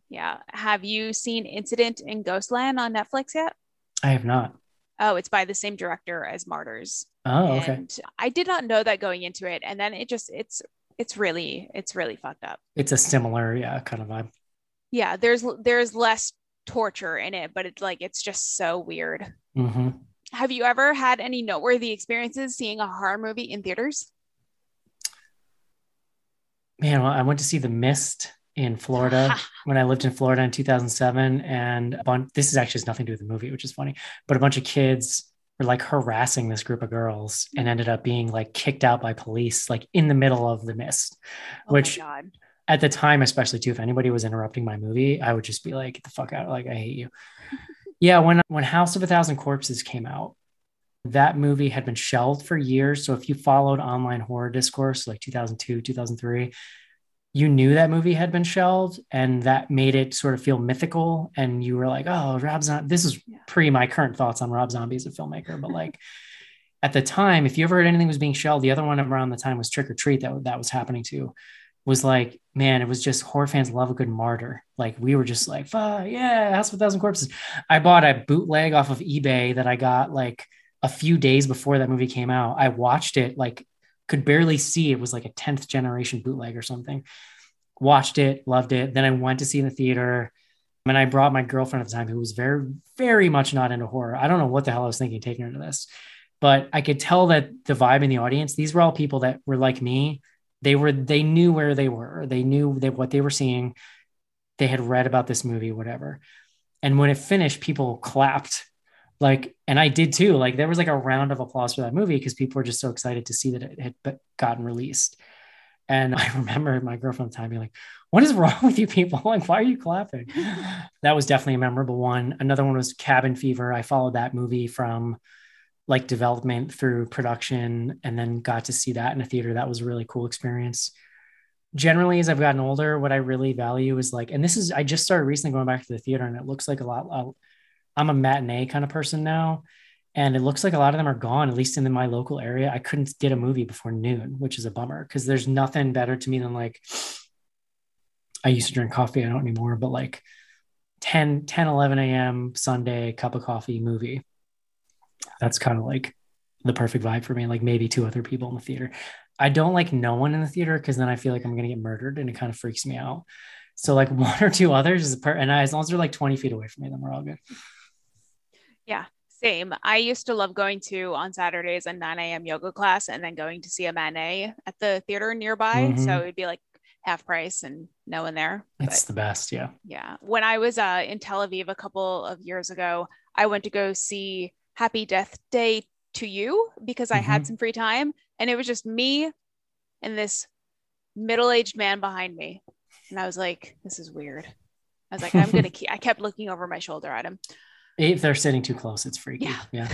Yeah. Have you seen Incident in Ghostland on Netflix yet? I have not. Oh, it's by the same director as Martyrs. Oh, okay. And I did not know that going into it, and then it just it's it's really it's really fucked up. It's a similar, yeah, kind of vibe. Yeah, there's there's less torture in it, but it's like it's just so weird. Mm-hmm. Have you ever had any noteworthy experiences seeing a horror movie in theaters? Man, well, I went to see The Mist in Florida when I lived in Florida in 2007. And a bunch, this is actually has nothing to do with the movie, which is funny, but a bunch of kids were like harassing this group of girls and ended up being like kicked out by police, like in the middle of the mist, oh which at the time, especially too, if anybody was interrupting my movie, I would just be like, get the fuck out. Like, I hate you. yeah. When, when House of a Thousand Corpses came out, that movie had been shelved for years. So if you followed online horror discourse like 2002, 2003, you knew that movie had been shelved and that made it sort of feel mythical. And you were like, oh, Rob Zombie, this is pre my current thoughts on Rob Zombie as a filmmaker. But like at the time, if you ever heard anything was being shelved, the other one around the time was Trick or Treat that, that was happening too was like, man, it was just horror fans love a good martyr. Like we were just like, yeah, House of a Thousand Corpses. I bought a bootleg off of eBay that I got like a few days before that movie came out. I watched it, like could barely see. It was like a 10th generation bootleg or something. Watched it, loved it. Then I went to see in the theater. And I brought my girlfriend at the time who was very, very much not into horror. I don't know what the hell I was thinking taking her to this, but I could tell that the vibe in the audience, these were all people that were like me they were they knew where they were they knew that what they were seeing they had read about this movie whatever and when it finished people clapped like and i did too like there was like a round of applause for that movie because people were just so excited to see that it had gotten released and i remember my girlfriend at the time being like what is wrong with you people like why are you clapping that was definitely a memorable one another one was cabin fever i followed that movie from like development through production and then got to see that in a theater. That was a really cool experience. Generally, as I've gotten older, what I really value is like, and this is, I just started recently going back to the theater and it looks like a lot. I'm a matinee kind of person now. And it looks like a lot of them are gone, at least in my local area. I couldn't get a movie before noon, which is a bummer because there's nothing better to me than like, I used to drink coffee. I don't anymore, but like 10, 10, 11 a.m. Sunday, cup of coffee movie that's kind of like the perfect vibe for me. Like maybe two other people in the theater. I don't like no one in the theater because then I feel like I'm gonna get murdered and it kind of freaks me out. So like one or two others is per and I, as long as they're like 20 feet away from me, then we're all good. Yeah, same. I used to love going to on Saturdays a 9 a.m. yoga class and then going to see a matinee at the theater nearby. Mm-hmm. So it'd be like half price and no one there. It's but, the best, yeah. Yeah. When I was uh, in Tel Aviv a couple of years ago, I went to go see happy death day to you because I mm-hmm. had some free time. And it was just me and this middle aged man behind me. And I was like, this is weird. I was like, I'm going to keep, I kept looking over my shoulder at him. If they're sitting too close, it's freaky. Yeah. yeah.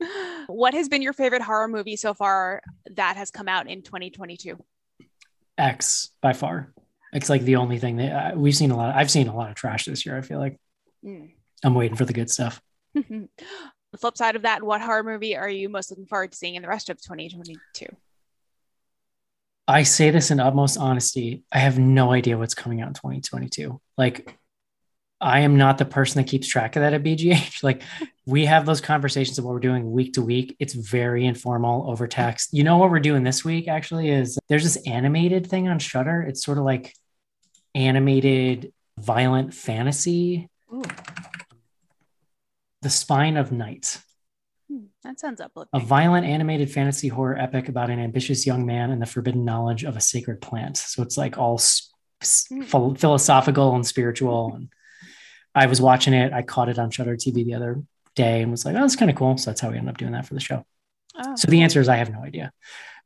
what has been your favorite horror movie so far that has come out in 2022? X by far. It's like the only thing that uh, we've seen a lot. Of, I've seen a lot of trash this year. I feel like mm. I'm waiting for the good stuff. the flip side of that, what horror movie are you most looking forward to seeing in the rest of 2022? I say this in utmost honesty. I have no idea what's coming out in 2022. Like, I am not the person that keeps track of that at BGH. Like, we have those conversations of what we're doing week to week. It's very informal over text. You know what we're doing this week actually is there's this animated thing on Shudder. It's sort of like animated violent fantasy. Ooh. The Spine of Night. Hmm, that sounds uplifting. A violent animated fantasy horror epic about an ambitious young man and the forbidden knowledge of a sacred plant. So it's like all hmm. philosophical and spiritual. And I was watching it. I caught it on Shudder TV the other day and was like, "Oh, that's kind of cool." So that's how we ended up doing that for the show. Oh, so the answer is I have no idea.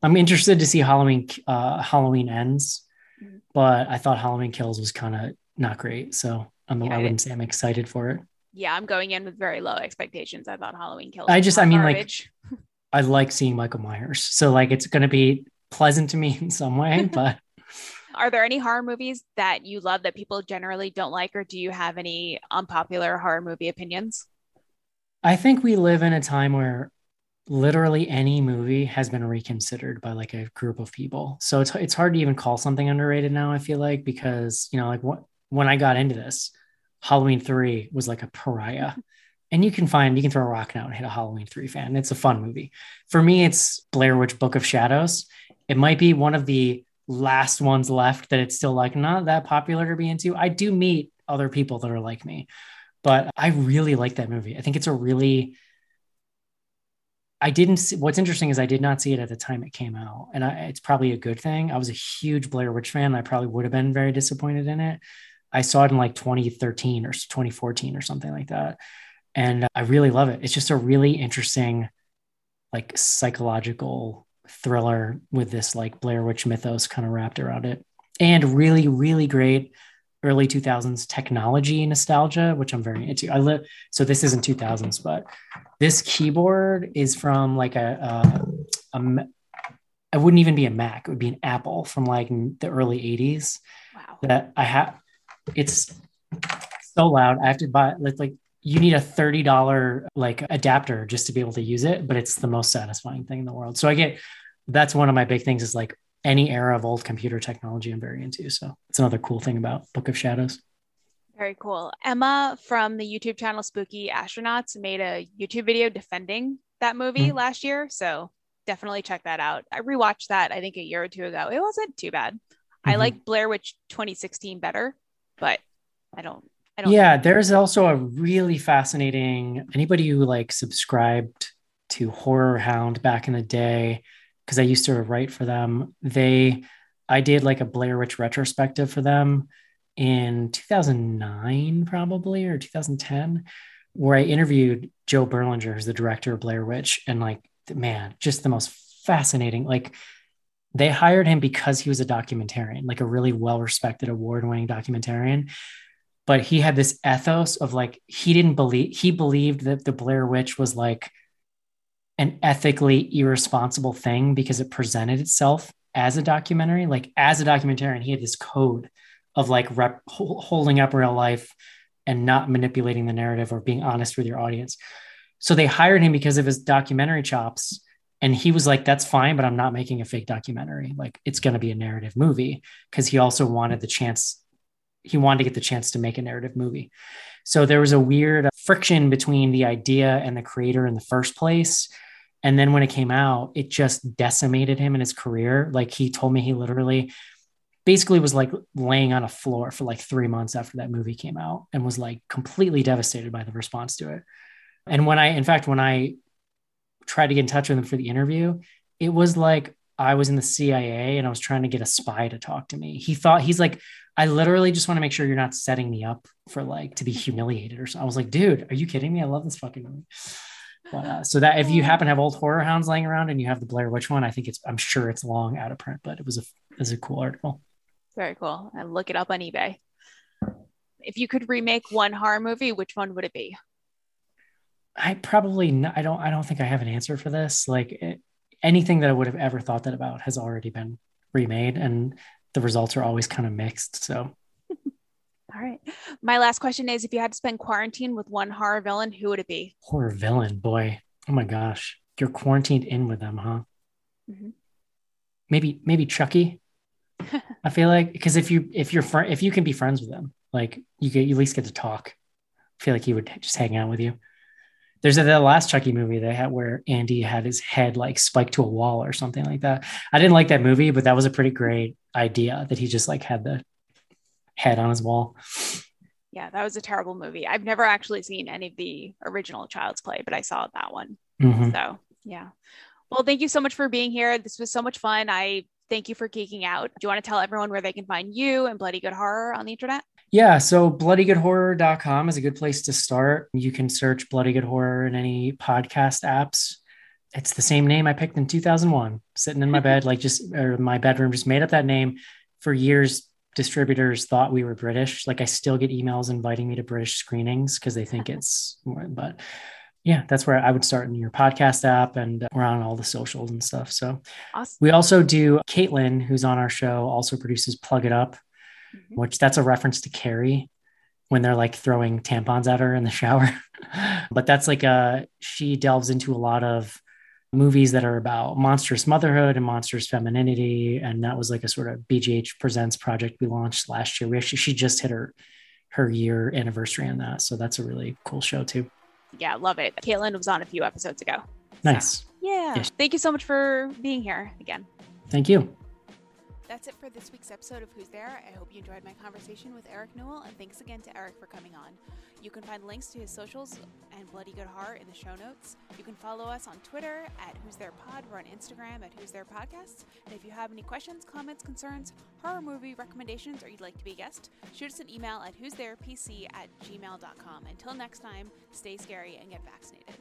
I'm interested to see Halloween. Uh, Halloween ends, mm-hmm. but I thought Halloween Kills was kind of not great. So I'm, yeah, I wouldn't say I'm excited for it yeah, I'm going in with very low expectations. I thought Halloween Kills. I just, I mean, garbage. like, I like seeing Michael Myers, so like, it's going to be pleasant to me in some way. But are there any horror movies that you love that people generally don't like, or do you have any unpopular horror movie opinions? I think we live in a time where literally any movie has been reconsidered by like a group of people. So it's it's hard to even call something underrated now. I feel like because you know, like what when I got into this Halloween 3 was like a pariah. And you can find, you can throw a rock now and hit a Halloween 3 fan. It's a fun movie. For me, it's Blair Witch Book of Shadows. It might be one of the last ones left that it's still like not that popular to be into. I do meet other people that are like me, but I really like that movie. I think it's a really, I didn't see, what's interesting is I did not see it at the time it came out. And I, it's probably a good thing. I was a huge Blair Witch fan. I probably would have been very disappointed in it. I saw it in like 2013 or 2014 or something like that. And I really love it. It's just a really interesting, like psychological thriller with this like Blair Witch mythos kind of wrapped around it. And really, really great early 2000s technology nostalgia, which I'm very into. I live, so this isn't 2000s, but This keyboard is from like a, a, a it wouldn't even be a Mac. It would be an Apple from like the early 80s. Wow. That I have it's so loud. I have to buy like, like you need a $30 like adapter just to be able to use it, but it's the most satisfying thing in the world. So I get that's one of my big things is like any era of old computer technology I'm very into. So it's another cool thing about Book of Shadows. Very cool. Emma from the YouTube channel Spooky Astronauts made a YouTube video defending that movie mm-hmm. last year. So definitely check that out. I rewatched that I think a year or two ago. It wasn't too bad. Mm-hmm. I like Blair Witch 2016 better, but I don't I don't Yeah, there's also a really fascinating anybody who like subscribed to Horror Hound back in the day because I used to write for them. They I did like a Blair Witch retrospective for them in 2009 probably or 2010 where I interviewed Joe Berlinger who's the director of Blair Witch and like man, just the most fascinating. Like they hired him because he was a documentarian, like a really well respected, award winning documentarian. But he had this ethos of like, he didn't believe, he believed that the Blair Witch was like an ethically irresponsible thing because it presented itself as a documentary. Like, as a documentarian, he had this code of like rep, holding up real life and not manipulating the narrative or being honest with your audience. So they hired him because of his documentary chops. And he was like, that's fine, but I'm not making a fake documentary. Like it's going to be a narrative movie because he also wanted the chance, he wanted to get the chance to make a narrative movie. So there was a weird uh, friction between the idea and the creator in the first place. And then when it came out, it just decimated him in his career. Like he told me he literally basically was like laying on a floor for like three months after that movie came out and was like completely devastated by the response to it. And when I, in fact, when I tried to get in touch with him for the interview, it was like I was in the CIA and I was trying to get a spy to talk to me. He thought he's like, I literally just want to make sure you're not setting me up for like to be humiliated or something. I was like, dude, are you kidding me? I love this fucking movie. But, uh, so that if you happen to have old horror hounds laying around and you have the Blair Witch one, I think it's I'm sure it's long out of print, but it was a it was a cool article. Very cool. And look it up on eBay. If you could remake one horror movie, which one would it be? I probably I don't I don't think I have an answer for this. Like it, anything that I would have ever thought that about has already been remade, and the results are always kind of mixed. So. All right. My last question is: If you had to spend quarantine with one horror villain, who would it be? Horror villain, boy. Oh my gosh, you're quarantined in with them, huh? Mm-hmm. Maybe maybe Chucky. I feel like because if you if you're fr- if you can be friends with them, like you get you at least get to talk. I feel like he would just hang out with you. There's a, the last Chucky movie they had where Andy had his head like spiked to a wall or something like that. I didn't like that movie, but that was a pretty great idea that he just like had the head on his wall. Yeah, that was a terrible movie. I've never actually seen any of the original Child's Play, but I saw that one. Mm-hmm. So, yeah. Well, thank you so much for being here. This was so much fun. I thank you for geeking out. Do you want to tell everyone where they can find you and Bloody Good Horror on the internet? Yeah, so bloodygoodhorror.com is a good place to start. You can search Bloody Good Horror in any podcast apps. It's the same name I picked in 2001, sitting in my bed, like just, or my bedroom, just made up that name. For years, distributors thought we were British. Like I still get emails inviting me to British screenings because they think it's but yeah, that's where I would start in your podcast app and we're on all the socials and stuff. So awesome. we also do Caitlin, who's on our show, also produces Plug It Up mm-hmm. which that's a reference to Carrie when they're like throwing tampons at her in the shower. but that's like a she delves into a lot of movies that are about monstrous motherhood and monstrous femininity. And that was like a sort of BGH presents project we launched last year. We actually she just hit her her year anniversary on that. So that's a really cool show too. Yeah, love it. Caitlin was on a few episodes ago. Nice. So, yeah. Yes. Thank you so much for being here again. Thank you. That's it for this week's episode of Who's There. I hope you enjoyed my conversation with Eric Newell, and thanks again to Eric for coming on. You can find links to his socials and Bloody Good Horror in the show notes. You can follow us on Twitter at Who's There Pod. We're on Instagram at Who's There Podcasts. And if you have any questions, comments, concerns, horror movie recommendations, or you'd like to be a guest, shoot us an email at who's there pc at gmail.com. Until next time, stay scary and get vaccinated.